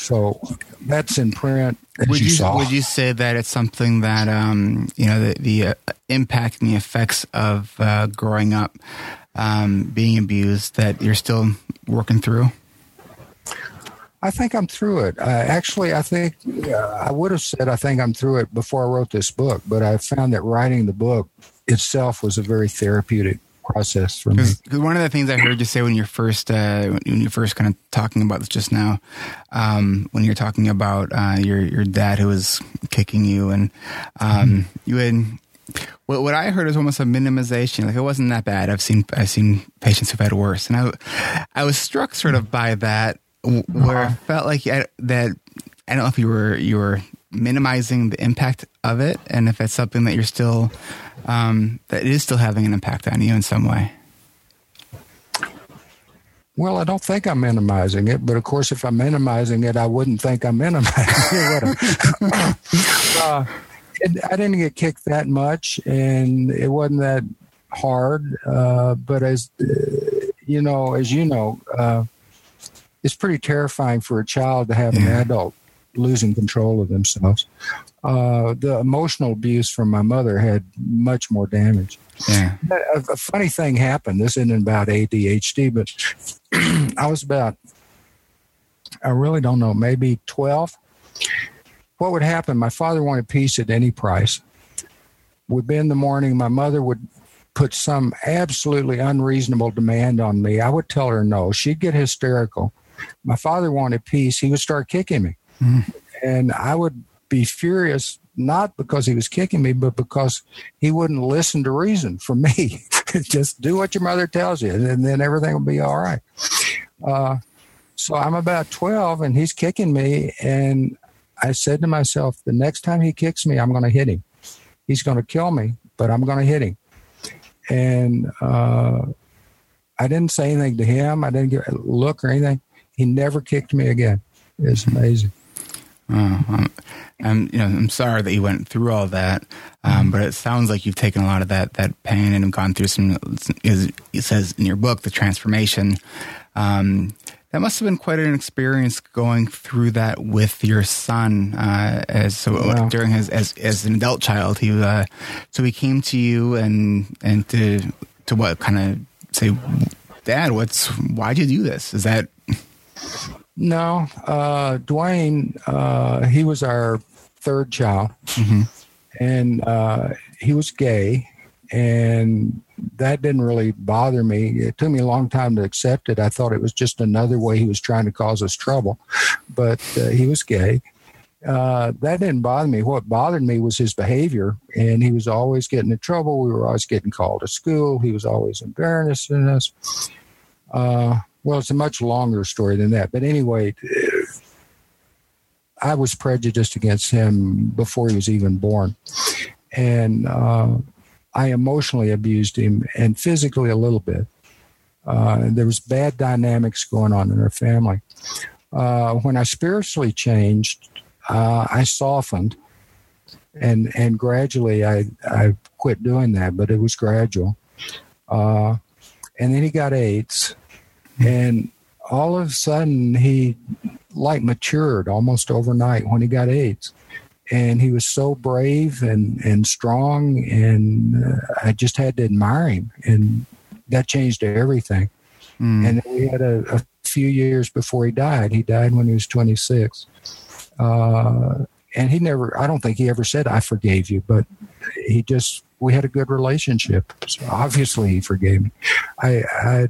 So that's in print. Would you, you would you say that it's something that um, you know the, the uh, impact and the effects of uh, growing up um, being abused that you're still working through? I think I'm through it. Uh, actually, I think uh, I would have said I think I'm through it before I wrote this book, but I found that writing the book itself was a very therapeutic process for me. Because one of the things I heard you say when you're first uh, when you first kind of talking about this just now, um, when you're talking about uh, your your dad who was kicking you, and um, you had what, what I heard was almost a minimization. Like it wasn't that bad. I've seen I've seen patients who've had worse, and I I was struck sort of by that, where I felt like I, that I don't know if you were you were minimizing the impact of it, and if it's something that you're still um, that is still having an impact on you in some way. Well, I don't think I'm minimizing it, but of course, if I'm minimizing it, I wouldn't think I'm minimizing it. uh, it, I didn't get kicked that much, and it wasn't that hard. Uh, but as uh, you know, as you know, uh, it's pretty terrifying for a child to have yeah. an adult losing control of themselves. Uh, the emotional abuse from my mother had much more damage. Yeah. A, a funny thing happened. This isn't about ADHD, but I was about, I really don't know, maybe 12. What would happen? My father wanted peace at any price. Would be in the morning, my mother would put some absolutely unreasonable demand on me. I would tell her no. She'd get hysterical. My father wanted peace. He would start kicking me. Mm. And I would be furious, not because he was kicking me, but because he wouldn't listen to reason from me. Just do what your mother tells you, and then everything will be all right. Uh, so I'm about 12, and he's kicking me. And I said to myself, the next time he kicks me, I'm going to hit him. He's going to kill me, but I'm going to hit him. And uh, I didn't say anything to him. I didn't get a look or anything. He never kicked me again. It's amazing. Oh, um, I'm, you know, I'm sorry that you went through all that, um, but it sounds like you've taken a lot of that that pain and gone through some. It says in your book, the transformation. Um, that must have been quite an experience going through that with your son. Uh, as so wow. during his as as an adult child, he uh, so he came to you and and to to what kind of say, Dad, what's why'd you do this? Is that no, uh, Dwayne, uh, he was our third child, mm-hmm. and uh, he was gay, and that didn't really bother me. It took me a long time to accept it. I thought it was just another way he was trying to cause us trouble, but uh, he was gay. Uh, that didn't bother me. What bothered me was his behavior, and he was always getting in trouble. We were always getting called to school. He was always embarrassing us. Uh, well, it's a much longer story than that. But anyway, I was prejudiced against him before he was even born. And uh, I emotionally abused him and physically a little bit. Uh, there was bad dynamics going on in our family. Uh, when I spiritually changed, uh, I softened, and and gradually I I quit doing that, but it was gradual. Uh, and then he got AIDS, and all of a sudden, he like matured almost overnight when he got AIDS. And he was so brave and, and strong, and uh, I just had to admire him. And that changed everything. Mm. And we had a, a, few years before he died. He died when he was 26. Uh, and he never, I don't think he ever said, I forgave you, but he just, we had a good relationship. So obviously he forgave me. I, I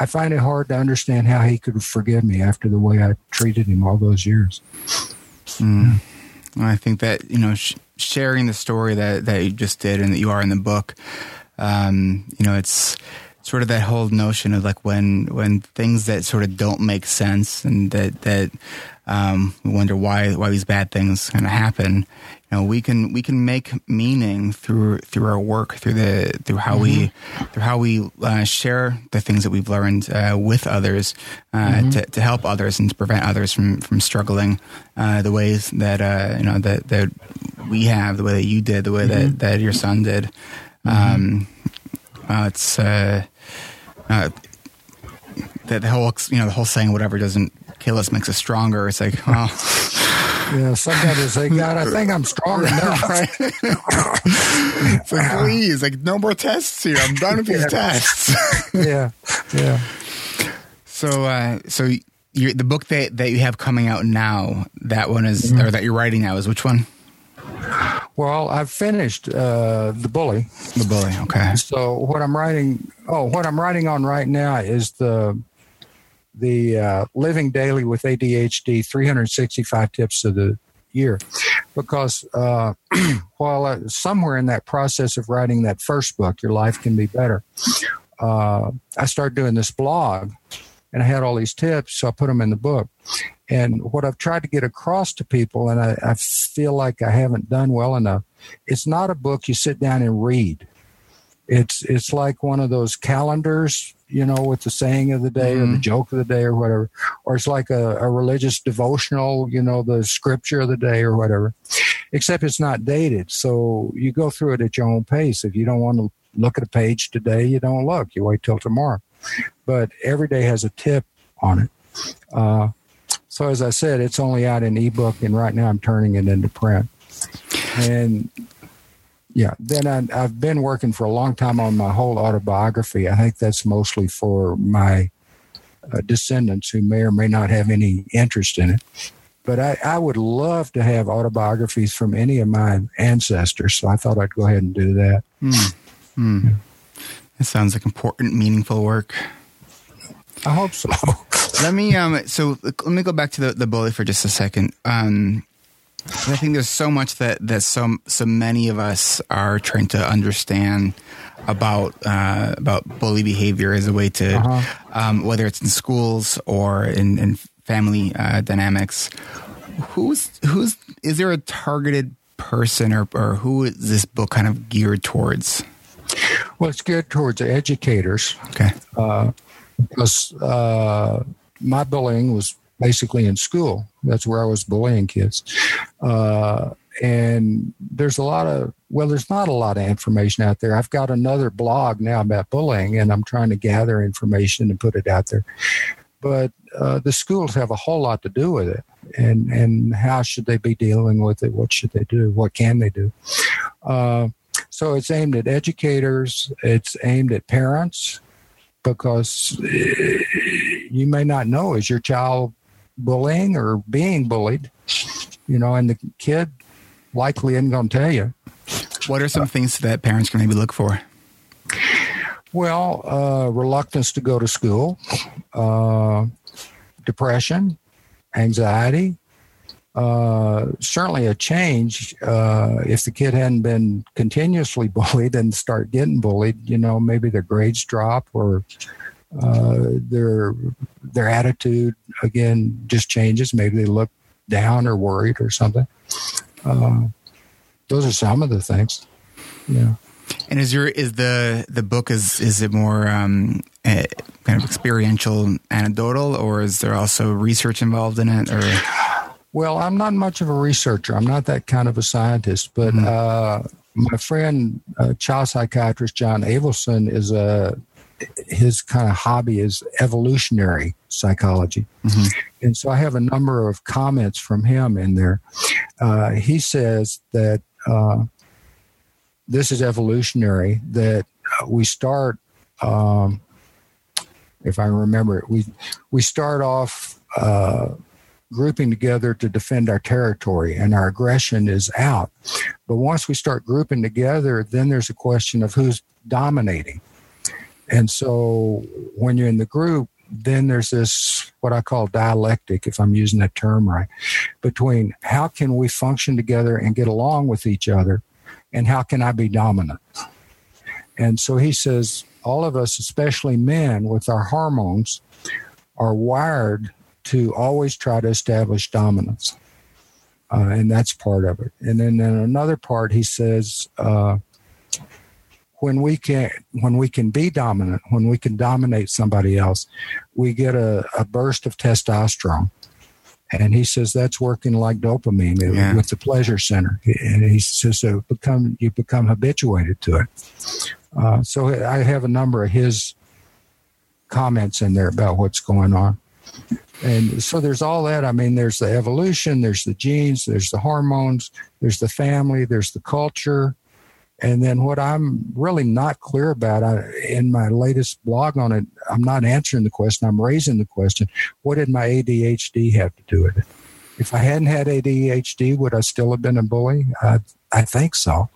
I find it hard to understand how he could forgive me after the way I treated him all those years. Mm. I think that you know, sh- sharing the story that that you just did and that you are in the book, um, you know, it's sort of that whole notion of like when when things that sort of don't make sense and that that um, we wonder why why these bad things kind of happen know we can we can make meaning through through our work through the through how mm-hmm. we through how we uh, share the things that we've learned uh, with others uh, mm-hmm. to, to help others and to prevent others from from struggling uh, the ways that uh, you know that that we have the way that you did the way mm-hmm. that that your son did mm-hmm. um, uh, it's uh, the whole you know the whole saying whatever doesn't kill us makes us stronger it's like well yeah, sometimes say, God, I think I'm strong enough. Right? it's like, please, like, no more tests here. I'm done with these tests. yeah, yeah. So, uh, so the book that, that you have coming out now, that one is, mm-hmm. or that you're writing now, is which one? Well, I've finished uh, the bully. The bully. Okay. So what I'm writing, oh, what I'm writing on right now is the the uh, Living Daily with ADHD 365 tips of the year. Because uh, while uh, somewhere in that process of writing that first book, Your Life Can Be Better, uh, I started doing this blog and I had all these tips, so I put them in the book. And what I've tried to get across to people, and I, I feel like I haven't done well enough, it's not a book you sit down and read It's it's like one of those calendars, you know, with the saying of the day mm-hmm. or the mm-hmm. joke of the day or whatever, or it's like a, a religious devotional, you know, the scripture of the day or whatever. Except it's not dated, so you go through it at your own pace. If you don't want to look at a page today, you don't look. You wait till tomorrow. But every day has a tip on it. Uh, so as I said, it's only out in ebook, and right now I'm turning it into print. And yeah, then I, have been working for a long time on my whole autobiography. I think that's mostly for my uh, descendants who may or may not have any interest in it. But I, I, would love to have autobiographies from any of my ancestors, so I thought I'd go ahead and do that. Mm. Mm. Yeah. It sounds like important, meaningful work. I hope so. let me um. So let me go back to the, the bully for just a second. Um, I think there's so much that that so so many of us are trying to understand about uh, about bully behavior as a way to uh-huh. um, whether it's in schools or in, in family uh, dynamics. Who's who's is there a targeted person or or who is this book kind of geared towards? Well, it's geared towards educators. Okay. Uh, because uh, my bullying was basically in school. That's where I was bullying kids. Uh, and there's a lot of, well, there's not a lot of information out there. I've got another blog now about bullying, and I'm trying to gather information and put it out there. But uh, the schools have a whole lot to do with it. And, and how should they be dealing with it? What should they do? What can they do? Uh, so it's aimed at educators, it's aimed at parents, because eh, you may not know is your child bullying or being bullied, you know, and the kid likely isn't going to tell you. What are some uh, things that parents can maybe look for? Well, uh, reluctance to go to school, uh, depression, anxiety, uh, certainly a change uh, if the kid hadn't been continuously bullied and start getting bullied. You know, maybe their grades drop or their their attitude again just changes. Maybe they look down or worried or something. Uh, those are some of the things. Yeah. And is your is the the book is is it more um, kind of experiential, anecdotal, or is there also research involved in it? Or well, I'm not much of a researcher. I'm not that kind of a scientist, but mm-hmm. uh, my friend, uh, child psychiatrist John Avildsen, is a his kind of hobby is evolutionary psychology, mm-hmm. and so I have a number of comments from him in there. Uh, he says that uh, this is evolutionary. That we start, um, if I remember it, we we start off uh, grouping together to defend our territory and our aggression is out. But once we start grouping together, then there's a question of who's dominating. And so when you're in the group, then there's this what I call dialectic, if I'm using that term right, between how can we function together and get along with each other and how can I be dominant? And so he says, all of us, especially men with our hormones, are wired to always try to establish dominance. Uh, and that's part of it. And then, another part, he says, uh, when we can when we can be dominant, when we can dominate somebody else, we get a, a burst of testosterone. And he says that's working like dopamine yeah. with the pleasure center. And he says so become you become habituated to it. Uh, so I have a number of his comments in there about what's going on. And so there's all that. I mean, there's the evolution, there's the genes, there's the hormones, there's the family, there's the culture. And then what I'm really not clear about I, in my latest blog on it, I'm not answering the question, I'm raising the question what did my ADHD have to do with it? If I hadn't had ADHD, would I still have been a bully? I, I think so.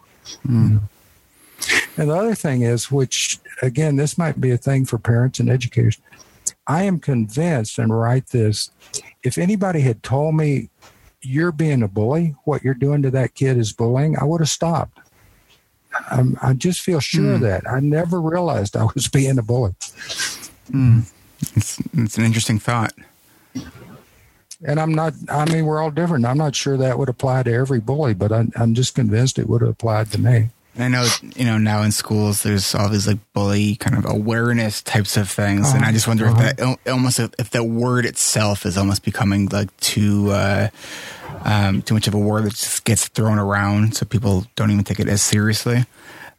Mm. And the other thing is, which again, this might be a thing for parents and educators. I am convinced and write this if anybody had told me you're being a bully, what you're doing to that kid is bullying, I would have stopped. I'm, i just feel sure mm. that I never realized I was being a bully. Mm. It's, it's an interesting thought. And I'm not, I mean, we're all different. I'm not sure that would apply to every bully, but I, I'm just convinced it would have applied to me. And I know, you know, now in schools, there's all these like bully kind of awareness types of things, and I just wonder uh-huh. if that almost if that word itself is almost becoming like too uh, um, too much of a word that just gets thrown around, so people don't even take it as seriously.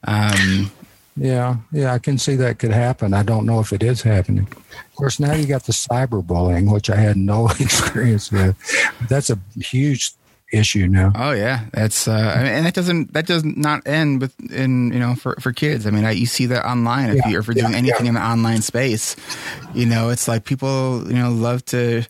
Um, yeah, yeah, I can see that could happen. I don't know if it is happening. Of course, now you got the cyberbullying, which I had no experience with. That's a huge issue now. Oh yeah, that's uh, and that doesn't that does not end with in you know for for kids. I mean, I, you see that online if yeah, you if you're doing anything yeah. in the online space, you know, it's like people you know love to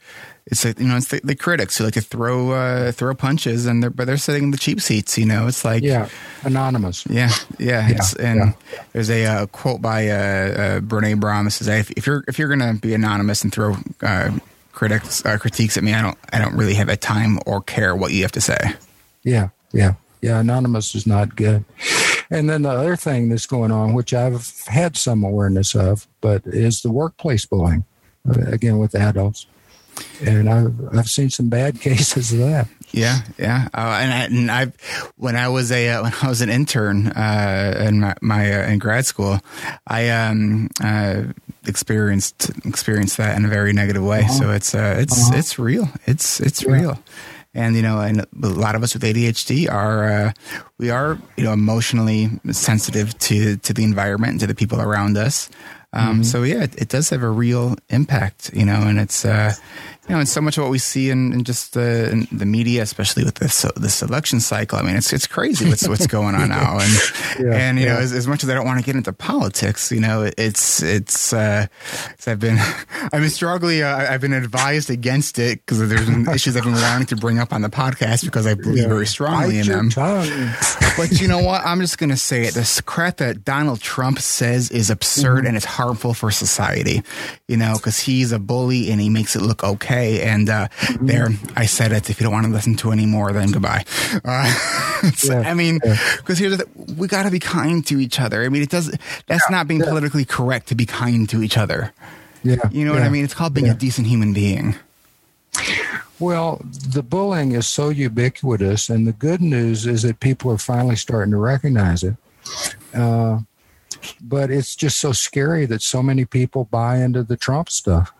it's like you know it's the, the, critics who like to throw uh, throw punches and they're but they're sitting in the cheap seats you know? It's like yeah. Anonymous. Yeah. Yeah, yeah. And yeah. there's a uh, quote by uh, uh, Brene Brown that says if, if, you're if you're gonna be anonymous and throw uh, critics uh, critiques at me I don't I don't really have a time or care what you have to say. Yeah yeah yeah anonymous is not good. And then the other thing that's going on which I've had some awareness of but is the workplace bullying uh, again with adults. And I've I've seen some bad cases of that. Yeah, yeah, uh, and, I, and I've, when I was a uh, when I was an intern uh, in my, my uh, in grad school, I um, uh, experienced experienced that in a very negative way. Uh-huh. So it's uh, it's uh-huh. it's real. It's it's yeah. real. And you know, and a lot of us with ADHD are we are you know emotionally sensitive to to the environment and to the people around us. Um, mm-hmm. So yeah, it, it, does have a real impact, you know, and it's uh, you know, and so much of what we see in, in just the in the media, especially with this this election cycle. I mean, it's it's crazy what's what's going on now, and yeah, and you yeah. know, as, as, much as I don't want to get into politics, you know, it's it's uh, I've been I've been struggling. Uh, I've been advised against it because there's issues I've been wanting to bring up on the podcast because I believe yeah. very strongly in them. but you know what? I'm just gonna say it. This crap that Donald Trump says is absurd mm-hmm. and it's harmful for society. You know, because he's a bully and he makes it look okay okay. And uh, mm-hmm. there, I said it. If you don't want to listen to anymore, then goodbye. Uh, yeah, I mean, because yeah. here's the, we got to be kind to each other. I mean, it does. That's yeah, not being politically correct to be kind to each other. Yeah, you know what I mean. It's called being a decent human being. Well, the bullying is so ubiquitous, and the good news is that people are finally starting to recognize it. Uh, but it's just so scary that so many people buy into the Trump stuff.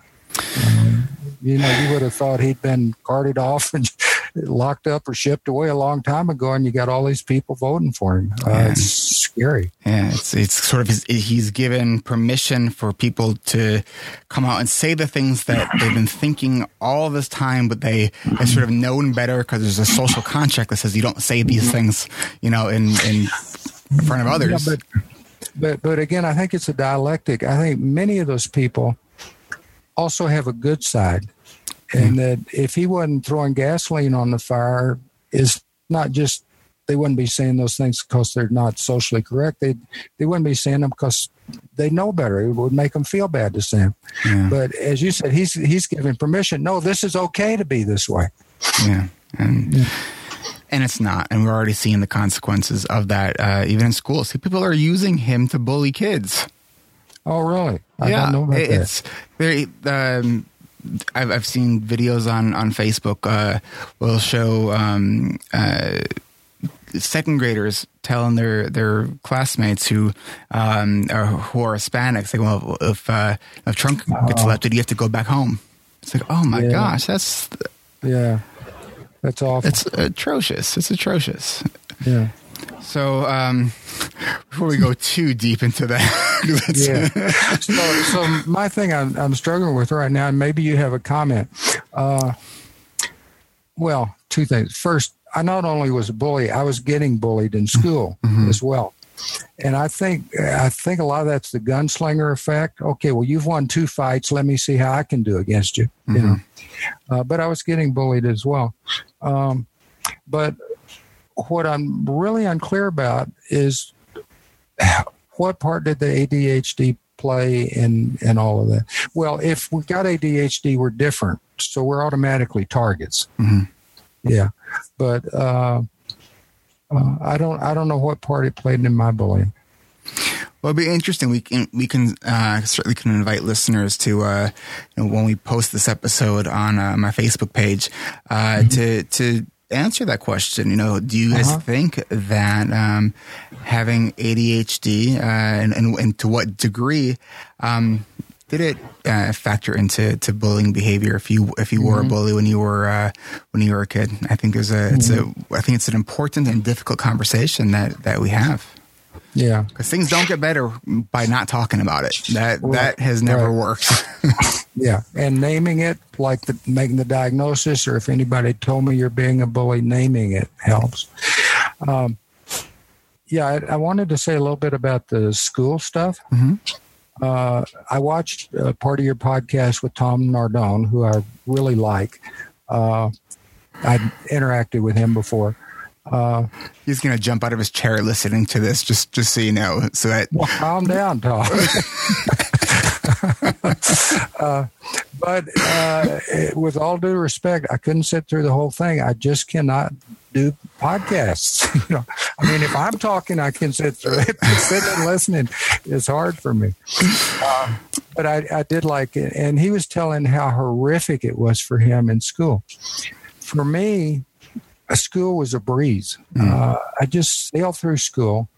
Um, you know, you would have thought he'd been carted off and locked up or shipped away a long time ago, and you got all these people voting for him. Uh, yeah. It's scary. Yeah, it's it's sort of his, he's given permission for people to come out and say the things that they've been thinking all this time, but they have sort of known better because there's a social contract that says you don't say these things, you know, in in front of others. Yeah, but, but but again, I think it's a dialectic. I think many of those people also have a good side and that if he wasn't throwing gasoline on the fire, is not just they wouldn't be saying those things because they're not socially correct. They they wouldn't be saying them because they know better. It would make them feel bad to say them. Yeah. But as you said, he's he's giving permission. No, this is okay to be this way. Yeah, and yeah. and it's not. And we're already seeing the consequences of that, uh, even in schools. See, people are using him to bully kids. Oh, really? I yeah, don't know about it's that. very. Um, I've, I've seen videos on on Facebook uh, will show um, uh, second graders telling their their classmates who um, are who are Hispanics, like, well, if uh, if Trump gets elected, you have to go back home. It's like, oh my yeah. gosh, that's yeah, that's awful. It's atrocious. It's atrocious. Yeah. So um, before we go too deep into that, yeah. so, so my thing I'm, I'm, struggling with right now, and maybe you have a comment. Uh, well, two things. First, I not only was a bully, I was getting bullied in school mm-hmm. as well. And I think I think a lot of that's the gunslinger effect. Okay, well you've won two fights. Let me see how I can do against you. Mm-hmm. You know, uh, but I was getting bullied as well. Um, but what I'm really unclear about is what part did the ADHD play in in all of that? Well, if we got ADHD, we're different, so we're automatically targets. Mm-hmm. Yeah, but uh, uh, I don't I don't know what part it played in my bullying. Well, it'd be interesting. We can we can uh, certainly can invite listeners to uh, you know, when we post this episode on uh, my Facebook page uh, mm-hmm. to to answer that question. You know, do you guys uh-huh. think that um, having ADHD uh, and, and, and, to what degree um, did it uh, factor into to bullying behavior? If you if you mm-hmm. were a mm-hmm. bully when you were uh, when you were a kid, I think there's a it's mm-hmm. a I think it's an important and difficult conversation that that we have. Yeah, because things don't get better by not talking about it. That right. that has never right. worked. yeah, and naming it, like the, making the diagnosis, or if anybody told me you're being a bully, naming it helps. Um, yeah, I, I, wanted to say a little bit about the school stuff. Mm-hmm. Uh, I watched part of your podcast with Tom Nardone, who I really like. Uh, I'd interacted with him before. Uh, He's going to jump out of his chair listening to this, just just so you know. So that well, calm down, Tom. uh, but uh, with all due respect, I couldn't sit through the whole thing. I just cannot do podcasts. you know, I mean, if I'm talking, I can sit through it. Sitting and listening is hard for me. Uh, but I, I did like it, and he was telling how horrific it was for him in school. For me, a school was a breeze. Mm. Uh, I just sailed through school.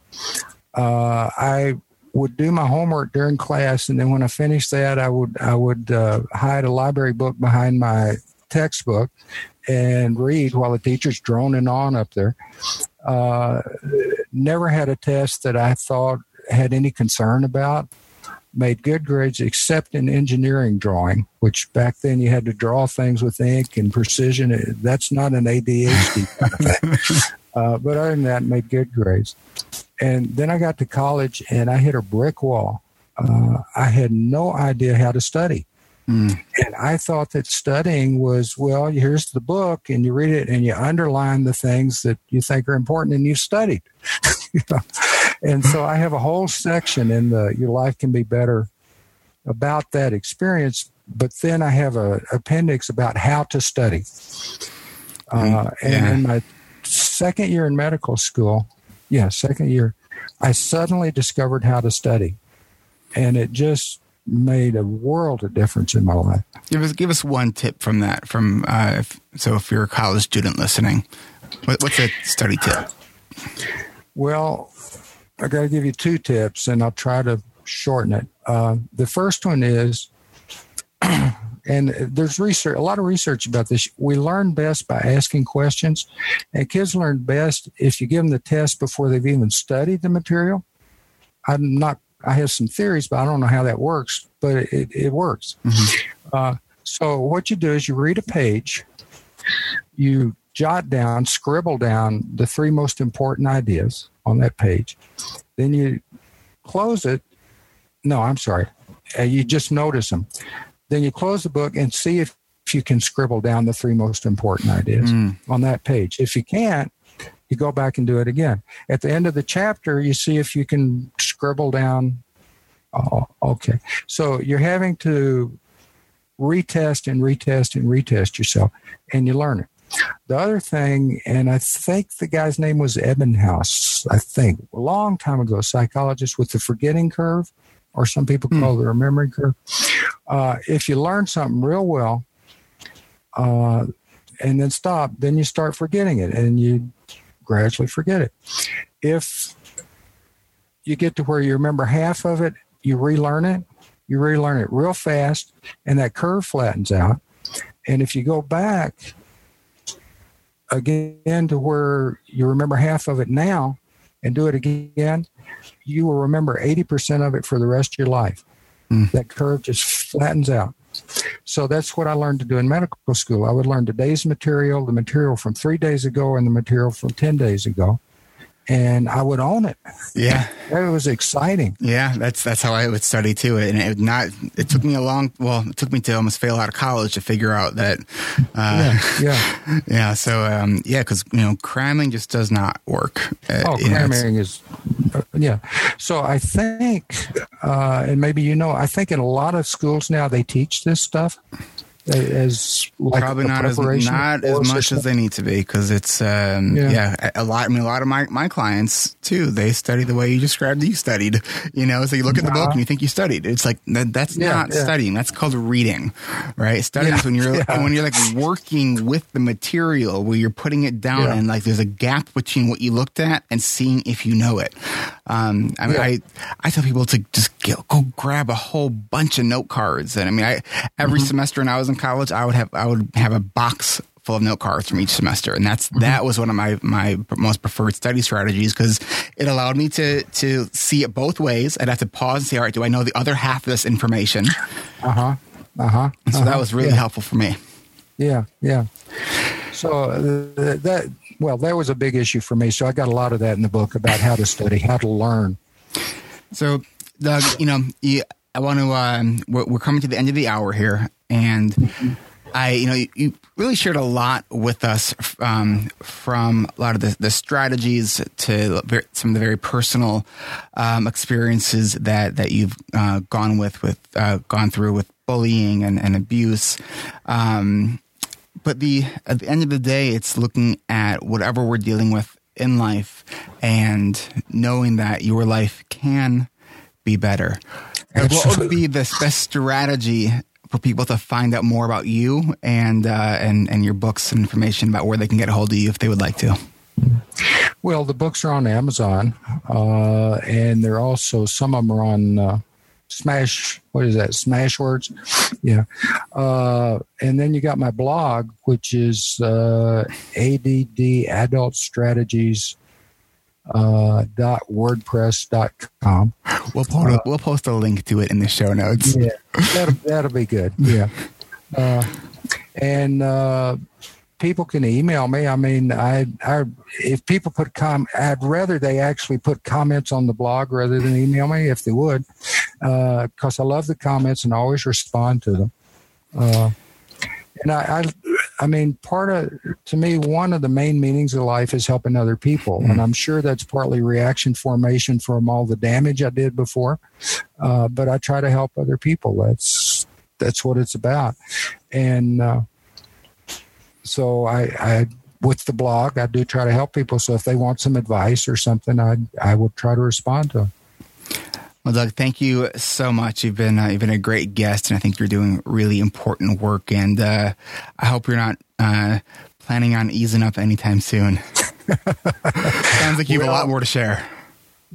Uh, I would do my homework during class, and then when I finished that, I would I would uh, hide a library book behind my textbook and read while the teacher's droning on up there. Uh, never had a test that I thought had any concern about made good grades except in engineering drawing, which back then you had to draw things with ink and precision. That's not an ADHD kind of thing. Uh, but other than that, made good grades. And then I got to college and I hit a brick wall. Uh, I had no idea how to study. Mm. And I thought that studying was, well, here's the book and you read it and you underline the things that you think are important and you studied. you know? And so I have a whole section in the Your Life Can Be Better about that experience. But then I have a appendix about how to study. Uh, and yeah. in my second year in medical school, yeah, second year, I suddenly discovered how to study. And it just made a world of difference in my life. Give us give us one tip from that. From uh, if, so, if you're a college student listening, what, what's a study tip? Well, I got to give you two tips, and I'll try to shorten it. Uh, the first one is, and there's research, a lot of research about this. We learn best by asking questions, and kids learn best if you give them the test before they've even studied the material. I'm not I have some theories, but I don't know how that works, but it, it works. Mm-hmm. Uh, so what you do is you read a page, you jot down, scribble down the three most important ideas on that page. Then you close it. No, I'm sorry. Uh, you just notice them. Then you close the book and see if, if you can scribble down the three most important ideas mm. on that page. If you can't, you go back and do it again. At the end of the chapter, you see if you can scribble down. Oh, okay. So you're having to retest and retest and retest yourself, and you learn it. The other thing, and I think the guy's name was Ebbinghaus, I think, a long time ago, psychologist with the forgetting curve, or some people call mm. it a memory curve. Uh, if you learn something real well, uh, and then stop, then you start forgetting it, and you gradually forget it. If you get to where you remember half of it, you relearn it, you relearn it real fast, and that curve flattens out. And if you go back again to where you remember half of it now and do it again, you will remember 80% of it for the rest of your life. Mm. That curve just flattens out. So that's what I learned to do in medical school. I would learn today's material, the material from three days ago, and the material from 10 days ago. And I would own it. Yeah. It was exciting. Yeah, that's that's how I would study too. And it not it took me a long well, it took me to almost fail out of college to figure out that uh, yeah, yeah. yeah. So um, yeah, because you know, cramming just does not work. Uh, oh, cramming know, is uh, yeah. So I think uh, and maybe you know, I think in a lot of schools now they teach this stuff. As like probably not as not as much as they need to be because it's um, yeah. yeah. a lot. I mean, a lot of my my clients too. They study the way you described you studied. You know, so you look at the book and you think you studied. It's like that, that's yeah, not yeah. studying. That's called reading, right? Studying is when you're when you're like working with the material where you're putting it down and like there's a gap between what you looked at and seeing if you know it. Um, I mean, I I tell people to just go, go grab a whole bunch of note cards, and I mean, I every mm-hmm. semester when I was in college, I would have I would have a box full of note cards from each semester, and that's mm-hmm. that was one of my my most preferred study strategies because it allowed me to to see it both ways. I'd have to pause and say, all right, do I know the other half of this information? Uh huh. Uh huh. So uh-huh. that was really yeah. helpful for me. Yeah, yeah. So uh, that well, that was a big issue for me. So I got a lot of that in the book about how to study, how to learn. So, Doug, you know, I want to. Um, we're, we're, coming to the end of the hour here, and. I, you know, you, you, really shared a lot with us um, from a lot of the, the strategies to some of the very personal um, experiences that that you've uh, gone with with uh, gone through with bullying and, and abuse. Um, but the at the end of the day, it's looking at whatever we're dealing with in life and knowing that your life can be better. what would be the best strategy for people to find out more about you and uh, and and your books and information about where they can get a hold of you if they would like to? Well, the books are on Amazon, uh, and they're also some of them are on uh, Smash. What is that? Smashwords, yeah. Uh, and then you got my blog, which is uh, ADD Adult Strategies uh, dot wordpress dot com. We'll post, uh, we'll post a link to it in the show notes. Yeah, that'll, that'll be good. Yeah. Uh, and uh, people can email me. I mean, I, I if people put com, I'd rather they actually put comments on the blog rather than email me if they would, Uh because uh, I love the comments and always respond to them. Uh, and I, I, I mean, part of to me, one of the main meanings of life is helping other people, mm-hmm. and I'm sure that's partly reaction formation from all the damage I did before. Uh, but I try to help other people. That's that's what it's about, and uh, so I, I with the blog, I do try to help people. So if they want some advice or something, I I will try to respond to them. Well, Doug, thank you so much. You've been uh, you've been a great guest, and I think you're doing really important work. And uh, I hope you're not uh, planning on easing up anytime soon. Sounds like you have well, a lot more to share.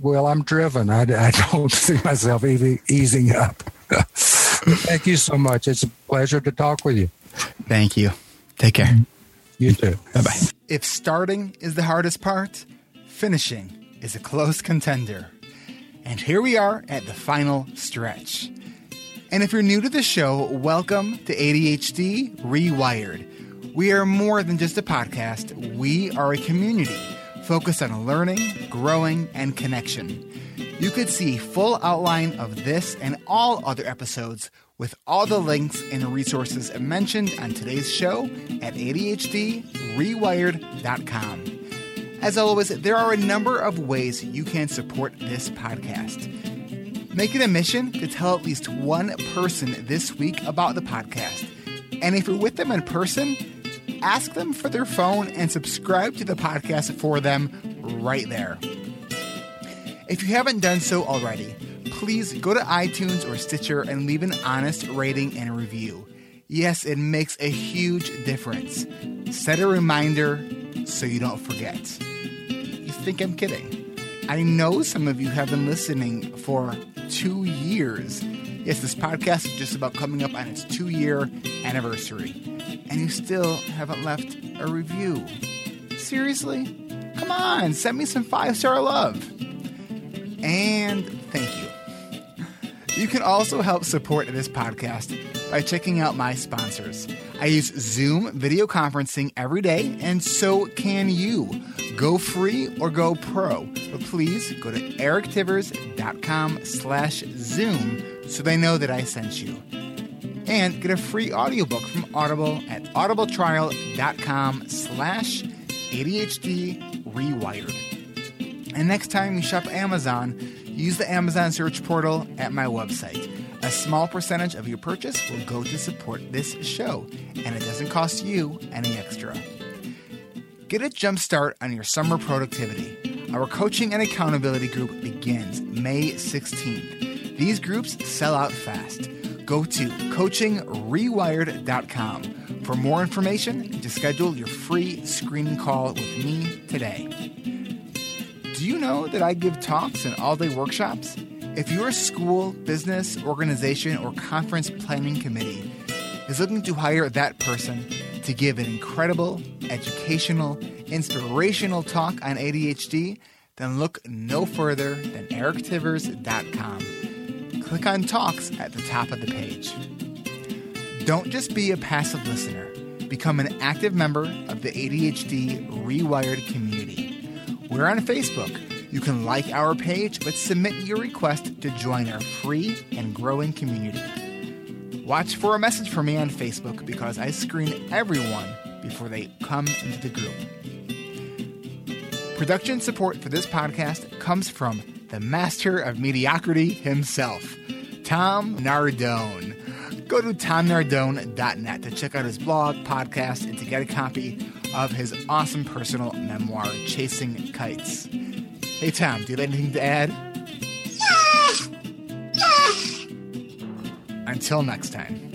Well, I'm driven. I, I don't see myself easing up. thank you so much. It's a pleasure to talk with you. Thank you. Take care. You too. Bye bye. If starting is the hardest part, finishing is a close contender. And here we are at the final stretch. And if you're new to the show, welcome to ADHD Rewired. We are more than just a podcast, we are a community focused on learning, growing, and connection. You could see full outline of this and all other episodes with all the links and resources mentioned on today's show at ADHDrewired.com. As always, there are a number of ways you can support this podcast. Make it a mission to tell at least one person this week about the podcast. And if you're with them in person, ask them for their phone and subscribe to the podcast for them right there. If you haven't done so already, please go to iTunes or Stitcher and leave an honest rating and review. Yes, it makes a huge difference. Set a reminder so you don't forget think I'm kidding. I know some of you have been listening for two years. Yes, this podcast is just about coming up on its two year anniversary, and you still haven't left a review. Seriously? Come on, send me some five star love. And thank you. You can also help support this podcast by checking out my sponsors. I use Zoom video conferencing every day, and so can you. Go free or go pro. But please go to erictivers.com slash Zoom so they know that I sent you. And get a free audiobook from Audible at audibletrial.com slash ADHD Rewired. And next time you shop Amazon, use the Amazon search portal at my website A small percentage of your purchase will go to support this show, and it doesn't cost you any extra. Get a jump start on your summer productivity. Our coaching and accountability group begins May 16th. These groups sell out fast. Go to coachingrewired.com for more information and to schedule your free screening call with me today. Do you know that I give talks and all day workshops? If your school, business, organization, or conference planning committee is looking to hire that person to give an incredible, educational, inspirational talk on ADHD, then look no further than erictivers.com. Click on Talks at the top of the page. Don't just be a passive listener, become an active member of the ADHD Rewired community. We're on Facebook you can like our page, but submit your request to join our free and growing community. Watch for a message from me on Facebook because I screen everyone before they come into the group. Production support for this podcast comes from the master of mediocrity himself, Tom Nardone. Go to tomnardone.net to check out his blog, podcast, and to get a copy of his awesome personal memoir, Chasing Kites. Hey, Tom, do you have anything to add? Until next time.